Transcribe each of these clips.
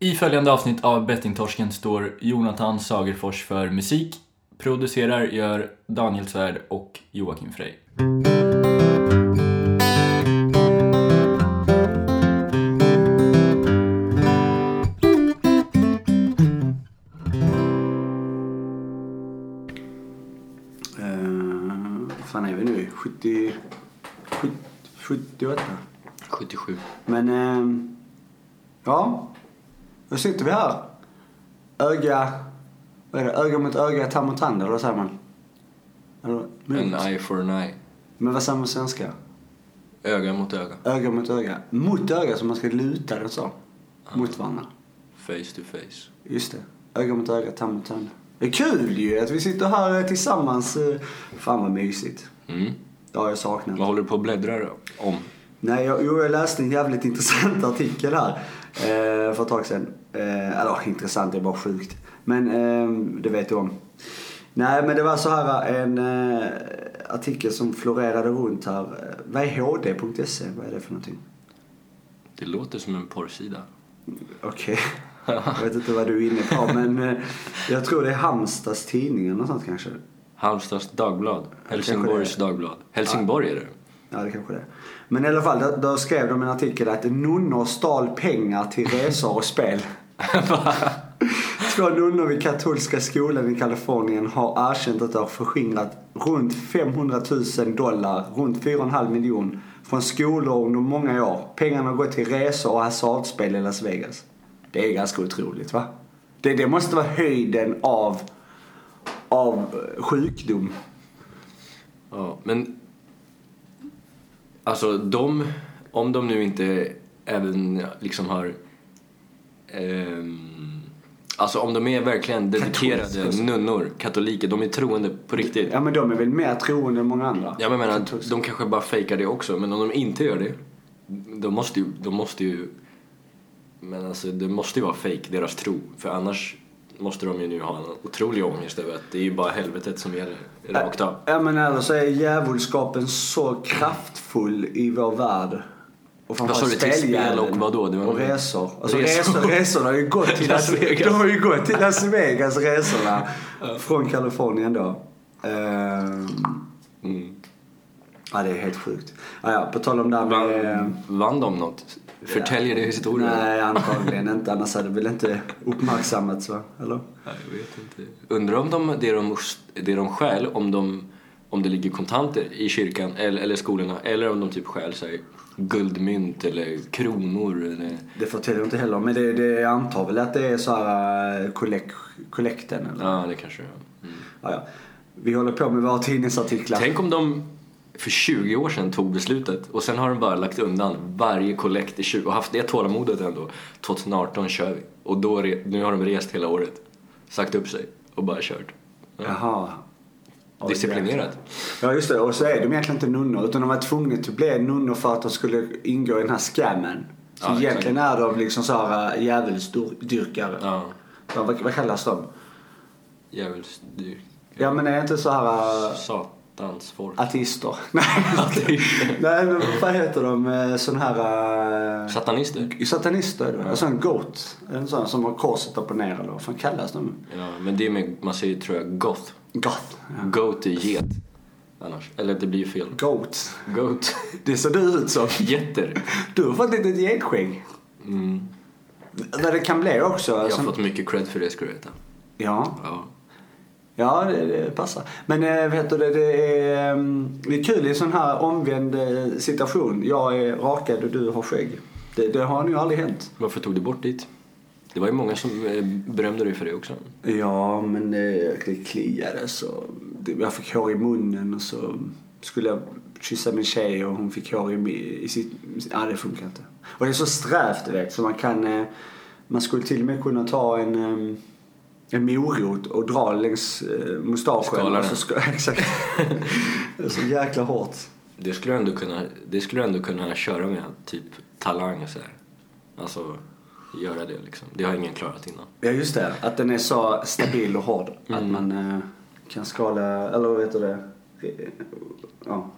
I följande avsnitt av Bettingtorsken står Jonathan Sagerfors för musik. Producerar gör Daniel Svärd och Joakim Frey. Uh, vad fan är vi nu? 70... 70 78? 77. Men, ehm, ja. Då sitter vi här. Öga... Vad är det? Öga mot öga, tand mot tand, eller vad säger man? Eller, mot. eye for an eye. Men vad säger man på svenska? Öga mot öga. Öga mot öga. Mot öga, så man ska luta den så. Mot varandra. Face to face. Just det. Öga mot öga, tand mot tand. Det är kul ju att vi sitter här tillsammans. eh, Fan vad mysigt. Mm. Det har jag saknat. Vad håller du på och bläddrar om? Nej, jag, jo, jag läste en jävligt intressant artikel här eh, för ett tag sedan. Eh, eller intressant, det är bara sjukt. Men eh, det vet du om. Nej, men det var så här en eh, artikel som florerade runt här. Eh, Vad är hd.se? Vad är det för någonting? Det låter som en porrsida. Okej. Jag vet inte vad du är inne på, men eh, jag tror det är Halmstads tidning eller något sånt kanske. Halmstads Dagblad. Helsingborgs. Dagblad. Helsingborg är det. Ja, det kanske det. Men i alla fall, då, då skrev de en artikel att nunnor stal pengar till resor och spel. Två nunnor vid katolska skolan i Kalifornien har erkänt att de har förskingrat runt 500 000 dollar, runt 4,5 miljon från skolor under många år. Pengarna har gått till resor och hasardspel i Las Vegas. Det är ganska otroligt va? Det, det måste vara höjden av, av eh, sjukdom. Ja, men... Alltså de, om de nu inte även liksom har ehm, alltså om de är verkligen dedikerade Katolska. nunnor, katoliker, de är troende på riktigt. Ja men de är väl mer troende än många andra. Jag menar, de kanske bara fejkar det också, men om de inte gör det, de måste ju, de måste ju men alltså det måste ju vara fake deras tro, för annars måste de ju nu ha en otrolig ångest över att det är ju bara helvetet som gäller rakt av. Ja men eller så är djävulskapen så kraftfull i vår värld. Och Vad sa du, till spel speldjävulen och vadå? Och resor. Alltså Resor. resor. resorna har ju gått till Las Vegas. De har ju gått till Las Vegas resorna. Från Kalifornien då. Ehm, Mm. ja det är helt sjukt. Ja, ja, på tal om det här med... Vann, vann de något? Förtäljer det historien? Nej antagligen inte. Annars hade det väl inte uppmärksammats va? Eller? Nej, jag vet inte. Undrar om de, det, de, det de stjäl, om, de, om det ligger kontanter i kyrkan eller, eller skolorna eller om de typ stjäl sig guldmynt eller kronor eller... Det förtäljer inte heller. Men det, det jag antar väl att det är så här kollek, kollekten eller? Ja, det kanske det är. Mm. Ja, ja. Vi håller på med våra tidningsartiklar. Tänk om de för 20 år sedan tog beslutet och sen har de bara lagt undan varje kollekt i 20 och haft det tålamodet ändå. 2018 kör vi. Och då, nu har de rest hela året. Sagt upp sig och bara kört. Ja. Jaha. Disciplinerat. Ja just det. Och så är de egentligen inte nunnor. Utan de var tvungna att bli nunnor för att de skulle ingå i den här scammen. Så Ja, egentligen är de liksom så här äh, djävulsdyrkare. Ja. Ja, vad, vad kallas de? Djävulsdyrk. Ja men är inte så här äh, Satans folk. ateister? Nej, men vad heter de? Äh, Sån här... Satanister? Satanister väl? En sån goat. En sån som har korset upp och ner eller vad fan kallas de? Ja, men det är med, man säger tror jag goth. Ja. Goat är get. Annars. Eller det blir ju fel. Goat. Goat. Det ser du ut som. Getter. Du har fått ett litet getskägg. Mm. Vad det kan bli också. Jag har Som- fått mycket cred för det ska du veta. Ja, Ja. ja det, det passar. Men äh, vet du, det, det, är, ehm, det är kul i en sån här omvänd eh, situation. Jag är rakad och du har skägg. Det, det har nog aldrig hänt. Varför tog du bort ditt? Det var ju många som eh, berömde dig för det också. Ja, men det, det kliade så. Jag fick hår i munnen och så skulle jag kyssa min tjej och hon fick hår i, i sitt... Ja, det funkar inte. Och det är så strävt du vet så man kan... eh, Man skulle till och med kunna ta en... En morot och dra längs eh, mustaschen. Skala och så den. ska, exakt. det är så jäkla hårt. Det skulle du ändå kunna, det skulle ändå kunna köra med, typ talang och så här. Alltså, göra det liksom. Det har ingen klarat innan. Ja, just det. Att den är så stabil och hård. Att Mm. man eh, kan skala, eller vad heter det? Ja,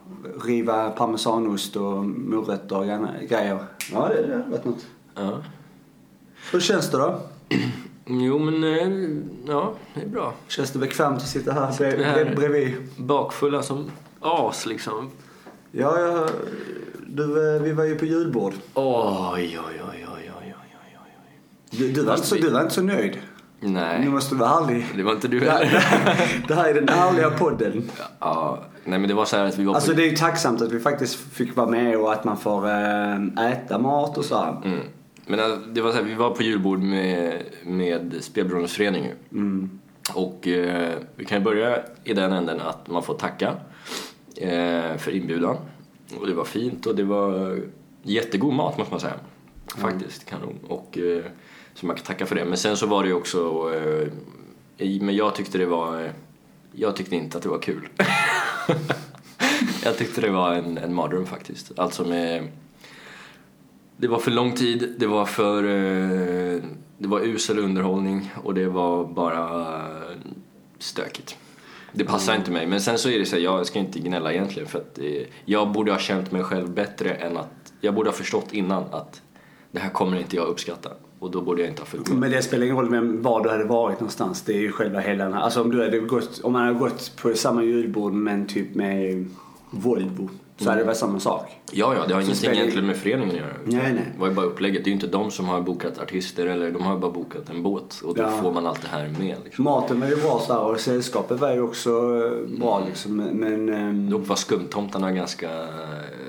riva parmesanost och morötter och grejer. Ja, det det hade varit något. Ja. Hur känns det då? Jo, men eh, ja, det är bra. Känns det bekvämt att sitta här, Sitter vi här? bredvid? Bakfulla som as liksom. Ja, ja. Du, eh, vi var ju på julbord. Oj, oj, oj. Du, du, var, inte så, du var inte så nöjd. Nej, Nu måste du vara ärlig. det var inte du Det här, heller. det här är den ärliga podden. Ja, nej men det var så här att vi var Alltså på... det är ju tacksamt att vi faktiskt fick vara med och att man får eh, äta mat och så. Mm. Men alltså, det var så här, vi var på julbord med, med Spelberoendes förening ju. Mm. Och eh, vi kan börja i den änden att man får tacka eh, för inbjudan. Och det var fint och det var jättegod mat måste man säga. Faktiskt, kanon. Och, eh, så man kan tacka för det. Men sen så var det ju också, eh, men jag tyckte det var, eh, jag tyckte inte att det var kul. jag tyckte det var en, en mardröm faktiskt. Alltså med, det var för lång tid, det var för, eh, det var usel underhållning och det var bara stökigt. Det passar inte mig. Men sen så är det så här, jag ska inte gnälla egentligen för att eh, jag borde ha känt mig själv bättre än att, jag borde ha förstått innan att det här kommer inte jag uppskatta och då borde jag inte ha följt med. Men det spelar ingen roll vem, var du hade varit någonstans. Det är ju själva hela den här. Alltså om du hade gått, om man hade gått på samma julbord men typ med Volvo. Så hade det varit samma sak. Ja, ja, det har ingenting spelar- egentligen med föreningen att göra. Nej, nej. Det var ju bara upplägget. Det är ju inte de som har bokat artister eller de har bara bokat en båt och då Ja. får man allt det här med liksom. Maten var ju bra så här och sällskapet var ju också eh, bra liksom. Men ehm, Dock var skumtomtarna ganska eh,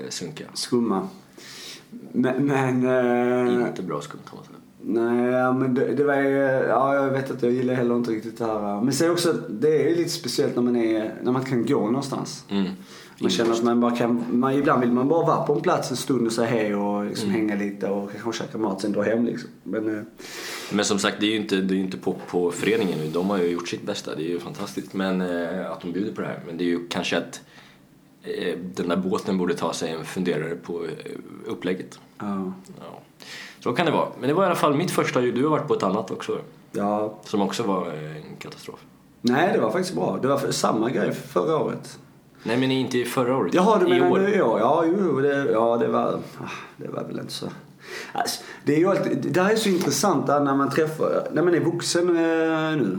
sunkiga. skumma. Men, men eh, Inte bra skumtomtar. Nej, men det, det var ju, ja jag vet att jag gillar heller inte riktigt det här. Men sen också, det är lite speciellt när man är, när man kan gå någonstans. Mm. Man känner att man bara kan, man, ibland vill man bara vara på en plats en stund och säga hej och liksom hänga lite och kanske käka mat sen dra hem liksom. Men, eh, Men som sagt, det är ju inte, det är inte pop på föreningen nu. De har ju gjort sitt bästa, det är ju fantastiskt. Men eh, att de bjuder på det här. Men det är ju kanske att eh, den där båten borde ta sig en funderare på upplägget. ja. Ja. Så kan det vara. Men det var i alla fall mitt första jul. Du har varit på ett annat också. ja. Som också var eh, en katastrof. Nej, det var faktiskt bra. Det var för, samma grej förra året. Nej men inte förra året. Jaha, du I menar år. nu i år? Ja, jo, det, ja, det var, ah, det var väl inte så. Alltså, det är ju alltid, det här är så intressant när man träffar, när man är vuxen eh, nu.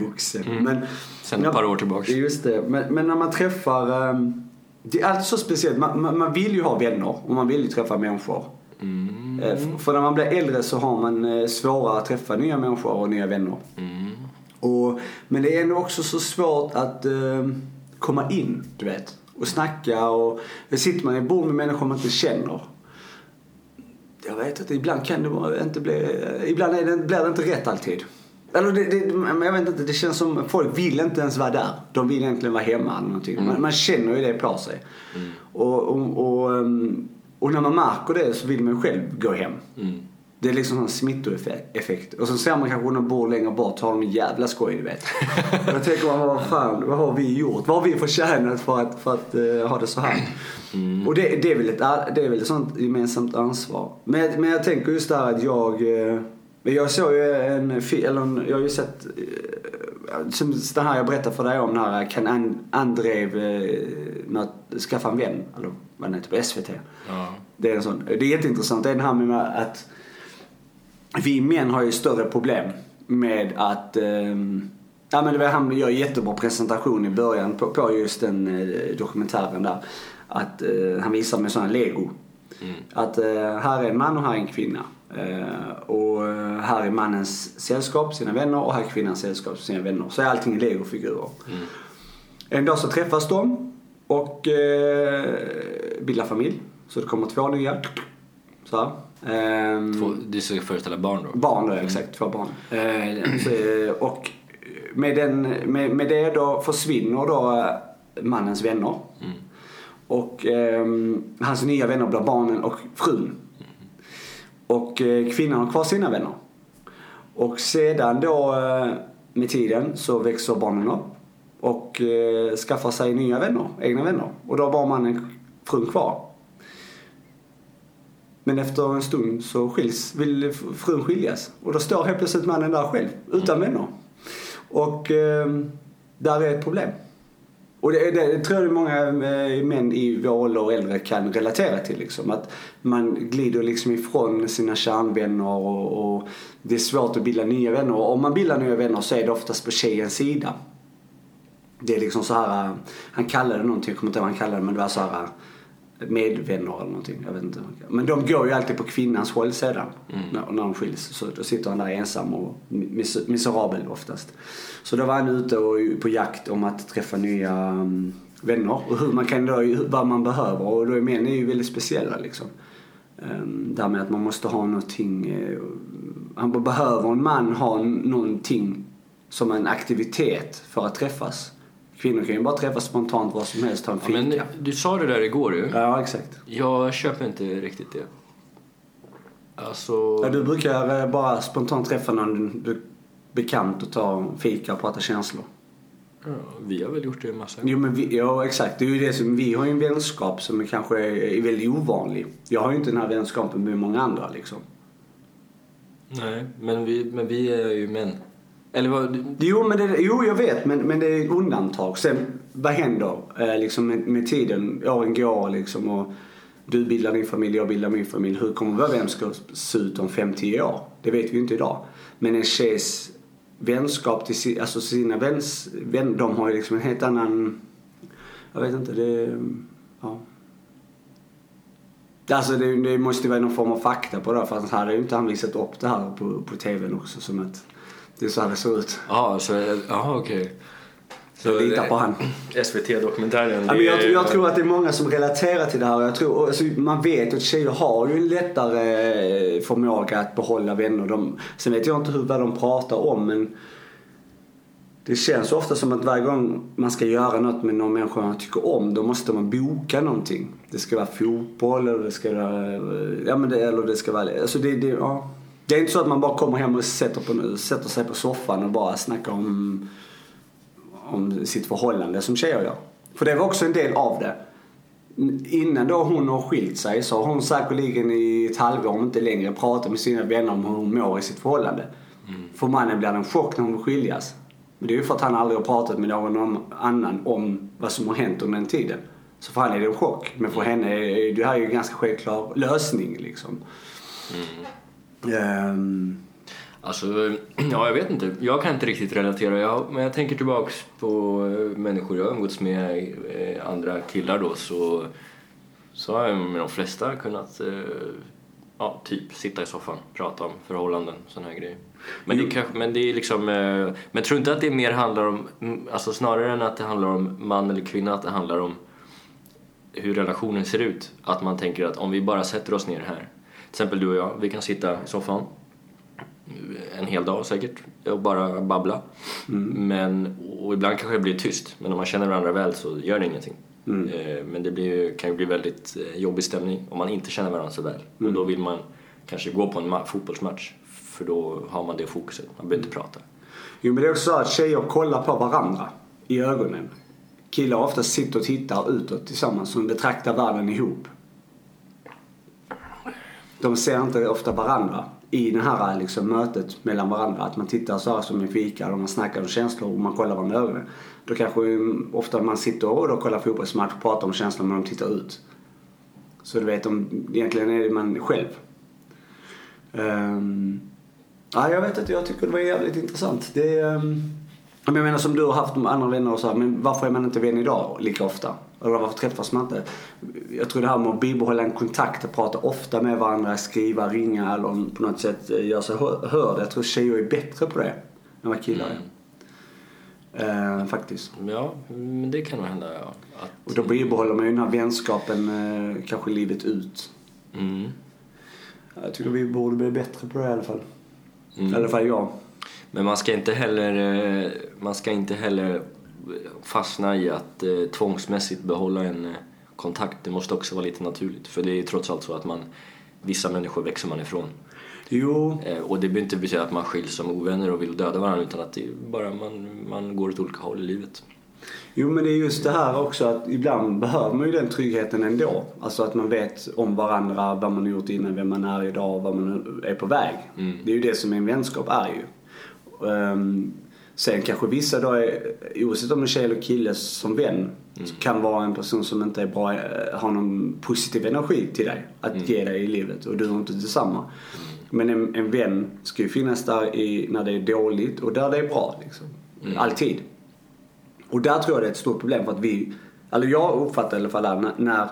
vuxen, Mm. men. Sen ett par år tillbaks. Just det, men, men när man träffar, ehm, det är alltid så speciellt. Man, man, man vill ju ha vänner och man vill ju träffa människor. Mm. Eh, För när man blir äldre så har man eh, svårare att träffa nya människor och nya vänner. Mm. Och, men det är ändå också så svårt att eh, komma in, du vet. Och snacka och... Sitter man i bord med människor man inte känner. Jag vet att ibland kan det inte bli... Ibland är det, blir det inte rätt alltid. Eller det, det, jag vet inte, det känns som folk vill inte ens vara där. De vill egentligen vara hemma eller någonting. Man, man känner ju det på sig. Och, och, och, ehm, och när man märker det så vill man själv gå hem. Mm. Det är liksom en smittoeffekt. Och så ser man kanske någon bor längre bort så har de en jävla skoj du vet. Och då tänker man, vad fan, vad har vi gjort? Vad har vi förtjänat för att, för att eh, ha det så här? Och det, det, är väl ett, det är väl ett sånt gemensamt ansvar. Men, men jag tänker just där att jag, men jag såg ju en fi- eller en, jag har ju sett, eh, som den här jag berättade för dig om, den här kan An- Andrev eh, att skaffa en vän, eller vad den heter på SVT. Ja. Det är en sån. Det är jätteintressant. Det är den här med att vi män har ju större problem med att ehm, Ja men det var han gör jättebra presentation i början på, på just den eh, dokumentären där. Att eh, han visar med sådana lego. Att eh, här är en man och här är en kvinna. Eh, och eh, här är mannens sällskap, sina vänner och här är kvinnans sällskap, sina vänner. Så är allting legofigurer. En dag så träffas de och eh, bildar familj. Så det kommer två nya. Så här. Ehm, Två, det ska föreställa barn då? Barn då, exakt. Två barn. Eh, så, eh, och med, den, med, med det då försvinner då eh, mannens vänner. Och ehm, hans nya vänner blir barnen och frun. Och eh, kvinnan har kvar sina vänner. Och sedan då eh, med tiden så växer barnen upp och eh, skaffar sig nya vänner, egna vänner. Och då har bara mannen frun kvar. Men efter en stund så skiljs, vill frun skiljas. Och då står helt plötsligt mannen där själv, utan vänner. Och där är ett problem. Och det, det, det tror jag många eh, män i vår ålder och äldre kan relatera till. Liksom. Att man glider liksom ifrån sina kärnvänner och, och det är svårt att bilda nya vänner. Och om man bildar nya vänner så är det oftast på tjejens sida. Det är liksom så här, eh, han kallade det någonting, jag kommer inte ihåg vad han kallade det, men det var så här eh, medvänner eller någonting. Jag vet inte. Men de går ju alltid på kvinnans håll sedan när, när de skiljs. Så då sitter han där ensam och mis miserabel oftast. Så då var han ute och på jakt om att träffa nya um, vänner och hur man kan då, vad man behöver. Och då är män är ju väldigt speciella liksom. Um, där med att man måste ha någonting, uh, han behöver en man ha någonting som en aktivitet för att träffas. Kvinnor kan ju bara träffas spontant vad som helst, ta en Ja, fika. men du sa det där igår ju. Ja, exakt. Jag köper inte riktigt det. Alltså... Ja, du brukar eh, bara spontant träffa någon du bekant och ta en fika och prata känslor. Ja, vi har väl gjort det en massa. Jo men vi, ja exakt, det är ju det som, vi har ju en vänskap som är kanske är, är väldigt ovanlig. Jag har ju inte den här vänskapen med många andra liksom. Nej, men vi, men vi är ju män. Eller vad? Jo, men det, jo jag vet men, men det är ett undantag. Sen vad händer eh, liksom med, med tiden? Åren går liksom och du bildar din familj, jag bildar min familj. Hur kommer vår vänskap se ut om 5-10 år? Det vet vi ju inte idag. Men en tjejs vänskap till si, alltså sina väns, vän, de har ju liksom en helt annan... Jag vet inte, det... Ja. Alltså det, det måste ju vara någon form av fakta på det för annars hade ju inte han visat upp det här på, på TVn också som att det är så här det ser ut. Ja, så... Jaha, okej. Jag litar på han. SVT-dokumentären. Ja, men jag, jag tror att det är många som relaterar till det här. Jag tror, alltså, man vet att tjejer har ju en lättare eh, förmåga att behålla vänner. De, sen vet jag inte hur, vad de pratar om men det känns ofta som att varje gång man ska göra något med någon människa man tycker om då måste man boka någonting. Det ska vara fotboll eller det ska vara, ja, men det, eller det ska vara, alltså det, det, ja. Det är inte så att man bara kommer hem och sätter, på, sätter sig på soffan och bara snackar om om sitt förhållande som tjejer gör. För det var också en del av det. Innan då hon har skilt sig så har hon säkerligen i ett halvår, om inte längre, pratat med sina vänner om hur hon mår i sitt förhållande. För mannen blir en chock när hon vill skiljas. Men det är ju för att han aldrig har pratat med någon annan om vad som har hänt under den tiden. Så för han är det en chock. Men för henne är det här ju en ganska självklar lösning liksom. Ehm, Alltså, ja jag vet inte. Jag kan inte riktigt relatera. Jag, men jag tänker tillbaks på eh, människor jag umgåtts med, eh, andra killar då, så, så har jag med de flesta kunnat eh, ja, typ sitta i soffan, prata om förhållanden, såna här grejer. Men det, kanske, men det är liksom, men tror inte att det mer handlar om, mm, alltså snarare än att det handlar om man eller kvinna, att det handlar om hur relationen ser ut. Att man tänker att om vi bara sätter oss ner här, exempel du och jag, vi kan sitta i soffan en hel dag säkert och bara babbla. Men, och ibland kanske det blir tyst, men om man känner varandra väl så gör det ingenting. Eh, Men det blir, kan ju bli väldigt eh, jobbig stämning om man inte känner varandra så väl. Och då vill man kanske gå på en ma- fotbollsmatch för då har man det fokuset, man behöver inte prata. Jo men det är också så att tjejer kollar på varandra i ögonen. Killar ofta sitter och tittar utåt tillsammans och betraktar världen ihop. De ser inte ofta varandra i det här liksom, mötet mellan varandra. Att man tittar så här som i fika och man snackar om känslor och man kollar varandra i ögonen. Då kanske mm, ofta man sitter och då kollar fotbollsmatch och pratar om känslor men de tittar ut. Så du vet, de, egentligen är det man själv. Um, Ja, jag vet att jag tycker det var jävligt intressant. Det, um, jag menar som du har haft med andra vänner och så här, men varför är man inte vän idag lika ofta? Eller varför träffas man inte? Jag tror det här med att bibehålla en kontakt och prata ofta med varandra, skriva, ringa eller på något sätt göra sig hör- hörd. Jag tror tjejer är bättre på det än vad killar är. Eh, faktiskt. Ja, men det kan nog hända ja. Att, Och då bibehåller man ju den här vänskapen eh, kanske livet ut. mm. Jag tycker vi borde bli bättre på det i alla fall. Mm. I alla fall jag. Men man ska inte heller, eh, man ska inte heller fastna i att eh, tvångsmässigt behålla en eh, kontakt. Det måste också vara lite naturligt. För det är trots allt så att man, vissa människor växer man ifrån. Jo, Eh, Och det behöver inte betyda att man skiljs som ovänner och vill döda varandra utan att det är bara man, man går åt olika håll i livet. Jo men det är just det här också att ibland behöver man ju den tryggheten ändå. Alltså att man vet om varandra, vad man har gjort innan, vem man är idag vad man är på väg. Mm. Det är ju det som en vänskap är ju. Ehm, Sen kanske vissa då är, oavsett om det är tjej eller kille som vän, Mm. kan vara en person som inte är bra, eh, har någon positiv energi till dig. Att Mm. ge dig i livet och du är inte detsamma. Men en, en vän ska ju finnas där i, när det är dåligt och där det är bra. Liksom. Mm. Alltid. Och där tror jag det är ett stort problem för att vi, eller jag uppfattar i alla fall när, när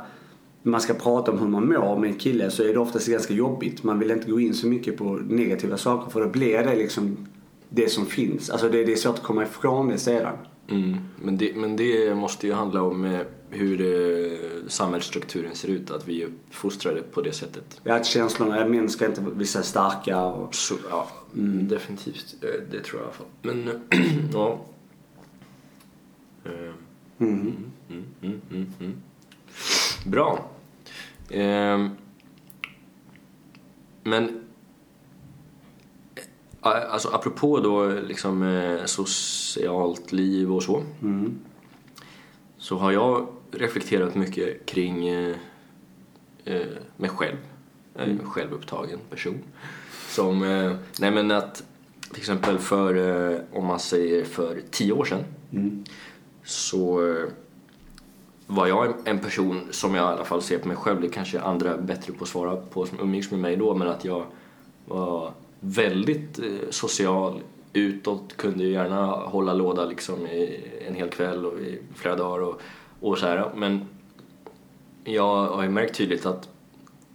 man ska prata om hur man mår med en kille så är det oftast ganska jobbigt. Man vill inte gå in så mycket på negativa saker för då blir det liksom det som finns. Alltså det, det är svårt att komma ifrån det sedan. Mm. Men, det, men det måste ju handla om eh, hur eh, samhällsstrukturen ser ut, att vi är uppfostrade på det sättet. Ja, att känslorna, män ska inte visa starka och... Så, ja, definitivt. eh, Det tror jag i alla fall. Men, ja. Eh, Mm. Mm, mm, mm, mm. Bra. Ehm, men eh, alltså apropå då liksom eh, socialt liv och så. Mm. Så har jag reflekterat mycket kring eh, eh, mig själv. Är en självupptagen person. Som, eh, nej men att till exempel för, eh, om man säger för tio år sedan Mm. så eh, var jag en- en person som jag i alla fall ser på mig själv, det kanske andra är bättre på att svara på som umgicks med mig då, men att jag var väldigt eh, social utåt, kunde ju gärna hålla låda liksom i en hel kväll och i flera dagar och, och så här. Men jag har ju märkt tydligt att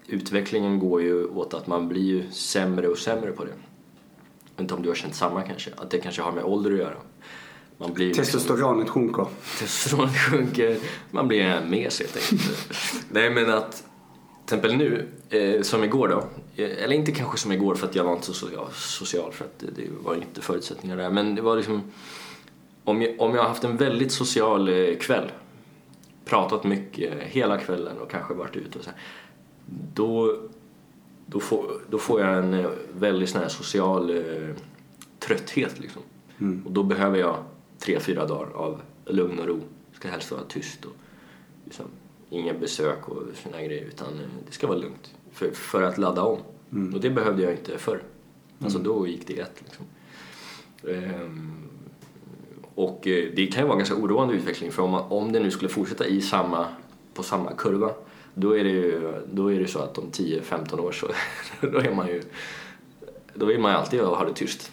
utvecklingen går ju åt att man blir ju sämre och sämre på det. Inte om du har känt samma kanske, att det kanske har med ålder att göra. Man blir liksom- Testosteronet sjunker. testosteron sjunker, man blir en mes helt enkelt. Nej men att, till exempel nu, eh, som igår då, eh, eller inte kanske som igår för att jag var inte så social, social för att det, det var inte förutsättningar där, men det var liksom, om jag, om jag har haft en väldigt social eh, kväll, pratat mycket hela kvällen och kanske varit ute och så här, då, då, får, då får jag en eh, väldigt sån här social eh, trötthet liksom. Och då behöver jag tre, fyra dagar av lugn och ro. Det ska helst vara tyst och liksom, inga besök och såna grejer utan eh, det ska vara lugnt för, för att ladda om. Och det behövde jag inte förr. Alltså då gick det rätt liksom. Ehm, och eh, det kan ju vara en ganska oroande utveckling för om, man, om det nu skulle fortsätta i samma, på samma kurva då är det ju då är det så att om 10-15 år så då är man ju då vill man ju alltid ha det tyst.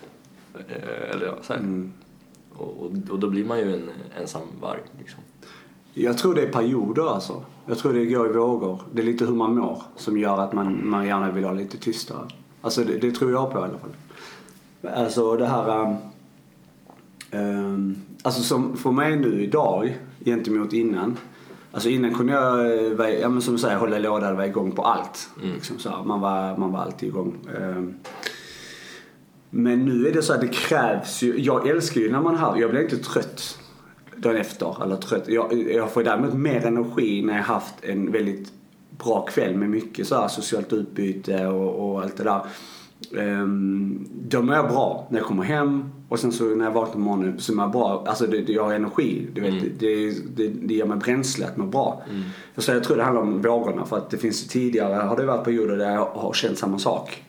Eh, Eller så. Mm. Och, och, och då blir man ju en ensam varg liksom. Jag tror det är perioder alltså. Jag tror det går i vågor. Det är lite hur man mår som gör att man, man gärna vill ha lite tystare. Alltså det, det tror jag på i alla fall. Alltså det här... Um, alltså som för mig nu idag gentemot innan. Alltså innan kunde jag, eh, ja men som du säger, hålla låda och vara igång på allt. Liksom så här. Man, var, man var alltid igång. Um, men nu är det så att det krävs ju, jag älskar ju när man har, jag blir inte trött dagen efter eller trött. Jag, jag får däremot mer energi när jag haft en väldigt bra kväll med mycket så här socialt utbyte och, och allt det där. Um, då mår jag bra när jag kommer hem och sen så när jag vaknar på morgonen så mår jag bra. Alltså det, det, jag har energi. Du vet, det, det, det ger mig bränsle att må bra. Jag, säger, jag tror det handlar om vågorna för att det finns tidigare har det varit perioder där jag har känt samma sak.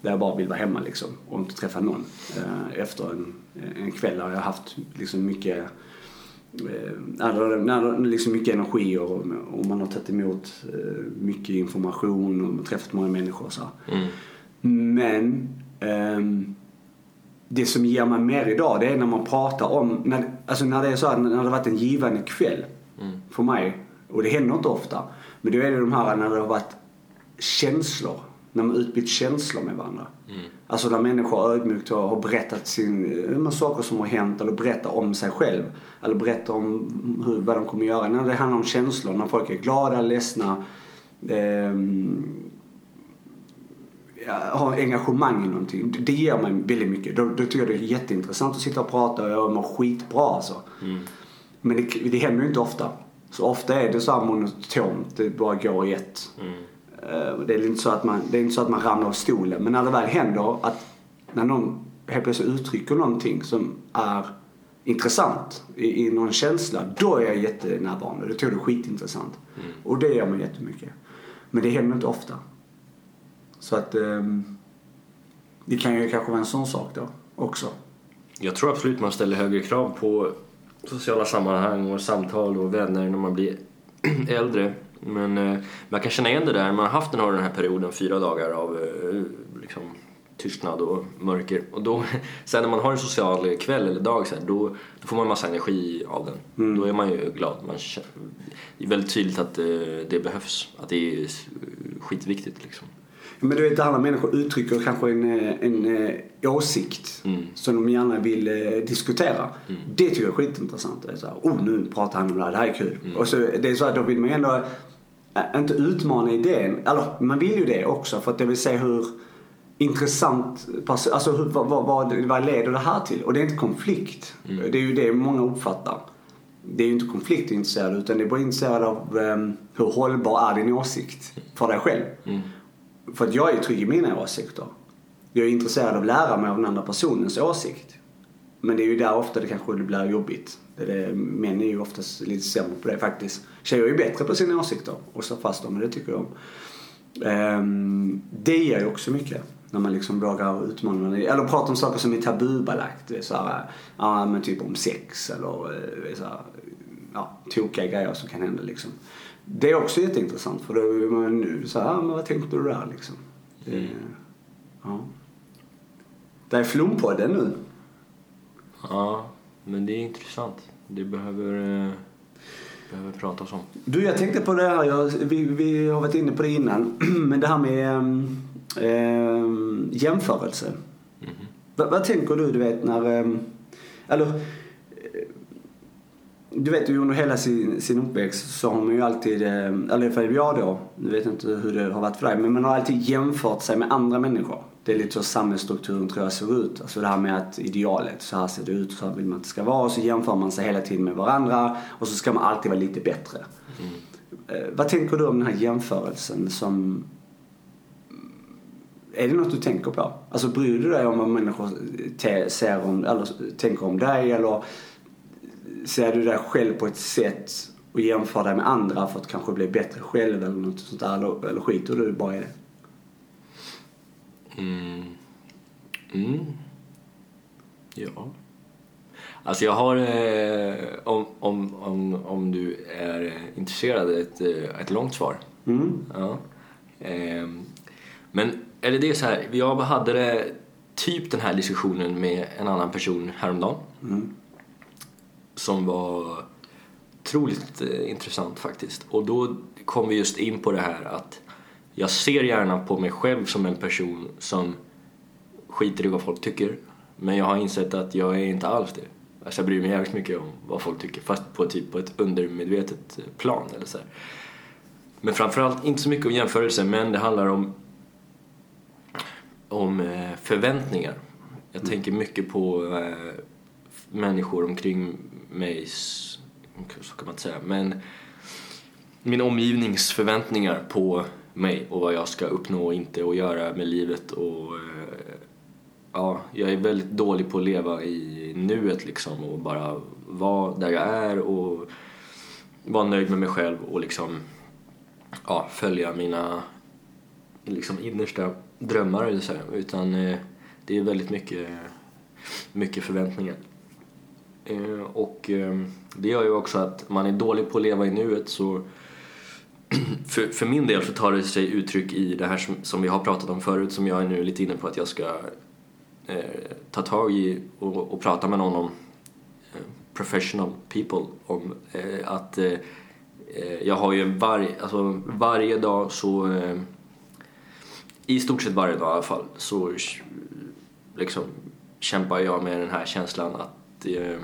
Där jag bara vill vara hemma liksom och inte träffa någon. Eh, efter en, en kväll där jag har haft liksom mycket när när det är liksom mycket energi och, och man har tagit emot eh, mycket information och träffat många människor och så. Mm. Men ehm, det som ger mig mer idag det är när man pratar om, när, alltså när det är så här, när det har varit en givande kväll Mm. för mig. Och det händer inte ofta. Men då är det de här när det har varit känslor. När man utbytt känslor med varandra. Mm. Alltså där människor ödmjukt har, har berättat sin, eh, saker som har hänt eller berättar om sig själv. Eller berättar om hur, vad de kommer göra. När det handlar om känslor, när folk är glada, ledsna. ja, har engagemang i någonting. Det, det ger mig väldigt mycket. Då, då tycker jag det är jätteintressant att sitta och prata och jag mår skitbra alltså. Mm. Men det, det händer ju inte ofta. Så ofta är det så här monotont, det bara går i ett. Mm. Eh, Det är inte så att man, det är inte så att man ramlar av stolen. Men när det väl händer att när någon helt plötsligt uttrycker någonting som är intressant i, i någon känsla. Då är jag jättenärvarande. Det tror jag är skitintressant. Mm. Och det gör mig jättemycket. Men det händer inte ofta. Så att ehm, det kan ju kanske vara en sån sak då också. Jag tror absolut man ställer högre krav på sociala sammanhang och samtal och vänner när man blir äldre. Men eh, man kan känna igen det där, man har haft den här, den här perioden, fyra dagar av eh, liksom, tystnad och mörker. Och då, sen när man har en social kväll eller dag så här, då, då får man massa energi av den. Då är man ju glad. Man känner, det är väldigt tydligt att eh, det behövs, att det är skitviktigt liksom. Men du vet, alla människor uttrycker kanske en, eh, en, en åsikt Mm. som de gärna vill eh, diskutera. Det tycker jag är skitintressant. Det är så här, oh nu pratar han om det här, det här är kul. Mm. Och så, det är så att då vill man ändå, inte utmana idén, eller man vill ju det också för att det vill se hur intressant, alltså hur, vad, vad, vad, leder det här till? Och det är inte konflikt. Mm. Det är ju det många uppfattar. Det är ju inte konfliktintresserad utan det är bara intresserad av um, hur hållbar är din åsikt för dig själv. Mm. För att jag är trygg i mina åsikter. Jag är intresserad av att lära mig av den andra personens åsikt. Men det är ju där ofta det kanske blir jobbigt. Det män är ju oftast lite sämre på det faktiskt. Tjejer är ju bättre på sina åsikter och står fast dem, det tycker jag om. Ehm, det ger ju också mycket. När man liksom vågar utmana, eller prata om saker som är tabubelagt. Det är så här, ja men typ om sex eller eh, så här, ja, tokiga grejer som kan hända liksom. Det är också jätteintressant för då är man nu så här, ja, men vad tänkte du där liksom? Det, ja. Det är Flumpodden nu. Ja, men det är intressant. Det behöver, eh, behöver pratas om. Du, jag tänkte på det här, jag, vi, vi har varit inne på det innan, men det här med um, jämförelse. Va, vad tänker du, du vet, när... Eller, eh, du vet ju under hela sin, sin uppväxt så har man ju alltid, eh, eller för jag då, nu vet inte hur det har varit för dig, men man har alltid jämfört sig med andra människor. Det är lite så samhällsstrukturen tror jag ser ut. Alltså det här med att idealet, så här ser det ut, så här vill man att det ska vara. Och så jämför man sig hela tiden med varandra och så ska man alltid vara lite bättre. Eh, vad tänker du om den här jämförelsen som... Är det något du tänker på? Alltså bryr du dig om vad människor ser om, eller tänker om dig eller ser du dig själv på ett sätt och jämför dig med andra för att kanske bli bättre själv eller något sånt där? Eller, eller skiter du bara i det? Mm. Mm. Ja. Alltså jag har, eh, om, om, om, om du är intresserad, ett, eh, ett långt svar. Mm. Ja. Ehm, men, eller det är så här, jag hade det, typ den här diskussionen med en annan person häromdagen. Mm. Som var otroligt eh, intressant faktiskt. Och då kom vi just in på det här att jag ser gärna på mig själv som en person som skiter i vad folk tycker. Men jag har insett att jag är inte alls det. Alltså jag bryr mig jävligt mycket om vad folk tycker fast på, typ, på ett undermedvetet plan eller så här. Men framförallt inte så mycket om jämförelse men det handlar om, om eh, förväntningar. Jag tänker mycket på eh, människor omkring mig, så kan man inte säga, men min omgivnings förväntningar på mig och vad jag ska uppnå och inte och göra med livet och eh, ja, jag är väldigt dålig på att leva i nuet liksom och bara vara där jag är och vara nöjd med mig själv och liksom ja, följa mina liksom innersta drömmar eller så här. utan eh, det är väldigt mycket, mycket förväntningar. Eh, och det gör ju också att man är dålig på att leva i nuet så för, för min del så tar det sig uttryck i det här som, som vi har pratat om förut som jag är nu lite inne på att jag ska eh, ta tag i och, och prata med någon om eh, professional people om eh, att eh, eh jag har ju varje, alltså varje dag så eh, i stort sett varje dag i alla fall så liksom kämpar jag med den här känslan att eh,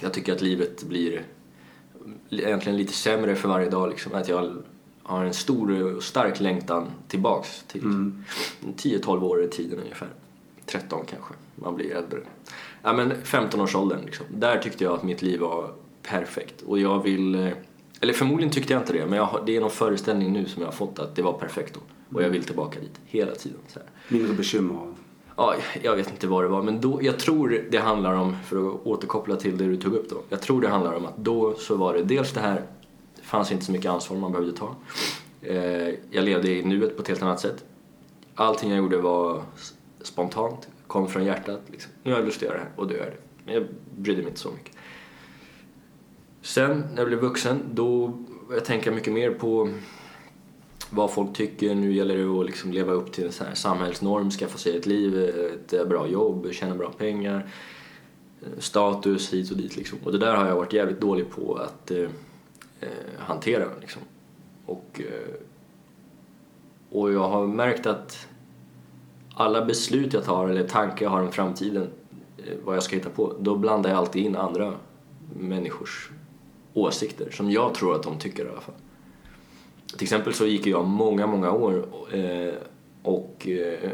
jag tycker att livet blir egentligen lite sämre för varje dag liksom. Att jag har en stor och stark längtan tillbaks till 10-12 år i tiden ungefär. 13 kanske, man blir äldre. Ja men 15-årsåldern liksom. Där tyckte jag att mitt liv var perfekt och jag vill eh, eller förmodligen tyckte jag inte det, men jag det är någon föreställning nu som jag har fått att det var perfekt då. Och jag vill tillbaka dit hela tiden. Så här. Mindre bekymmer. Ja, jag vet inte vad det var, men då, jag tror det handlar om, för att återkoppla till det du tog upp då. Jag tror det handlar om att då så var det dels det här, det fanns inte så mycket ansvar man behövde ta. Eh, jag levde i nuet på ett helt annat sätt. Allting jag gjorde var spontant, kom från hjärtat. Liksom. Nu har jag lust att göra det här och då gör jag det. Men jag brydde mig inte så mycket. Sen när jag blev vuxen då började jag tänka mycket mer på vad folk tycker. Nu gäller det att liksom leva upp till en så här samhällsnorm, skaffa sig ett liv, ett eh, bra jobb, tjäna bra pengar, eh, status hit och dit. Liksom. Och det där har jag varit jävligt dålig på att eh, eh hantera. Liksom. Och, och jag har märkt att alla beslut jag tar eller tankar jag har om framtiden, vad jag ska hitta på, då blandar jag alltid in andra människors åsikter som jag tror att de tycker i alla fall. Till exempel så gick jag många, många år eh, och eh,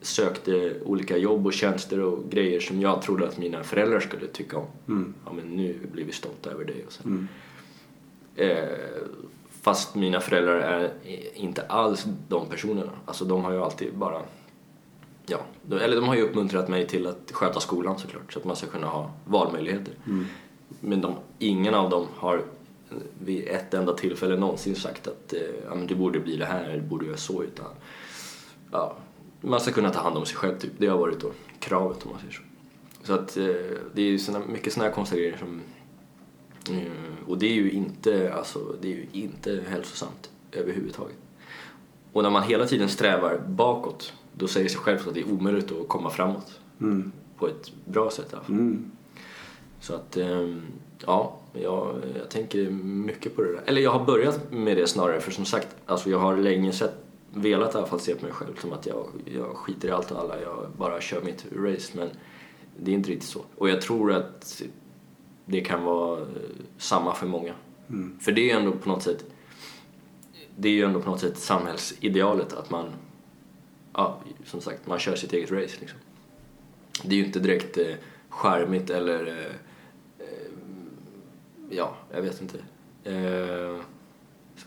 sökte olika jobb och tjänster och grejer som jag trodde att mina föräldrar skulle tycka om. Mm. Ja, men nu blir vi stolta över dig och så. Eh, fast mina föräldrar är inte alls de personerna. Alltså de har ju alltid bara Ja, de- eller de har ju uppmuntrat mig till att sköta skolan såklart så att man ska kunna ha valmöjligheter. Men de, ingen av dem har vid ett enda tillfälle någonsin sagt att eh, ja, men du borde bli det här, du borde göra så. Utan, ja, man ska kunna ta hand om sig själv, typ. det har varit då kravet om man säger så. Så att eh, det är ju såna, mycket sådana här konstiga grejer som... Eh, och det är ju inte, alltså, det är ju inte hälsosamt överhuvudtaget. Och när man hela tiden strävar bakåt, då säger sig självt att det är omöjligt att komma framåt. Mm. På ett bra sätt i alla fall. Mm. Så att, ja, jag, jag tänker mycket på det där. Eller jag har börjat med det snarare, för som sagt, alltså jag har länge sett, velat i alla fall se på mig själv som att jag, jag skiter i allt och alla, jag bara kör mitt race. Men det är inte riktigt så. Och jag tror att det kan vara eh, samma för många. För det är ju ändå på något sätt, det är ju ändå på något sätt samhällsidealet att man, ja, som sagt, man kör sitt eget race liksom. Det är ju inte direkt eh, charmigt eller eh, ja, jag vet inte. Eh,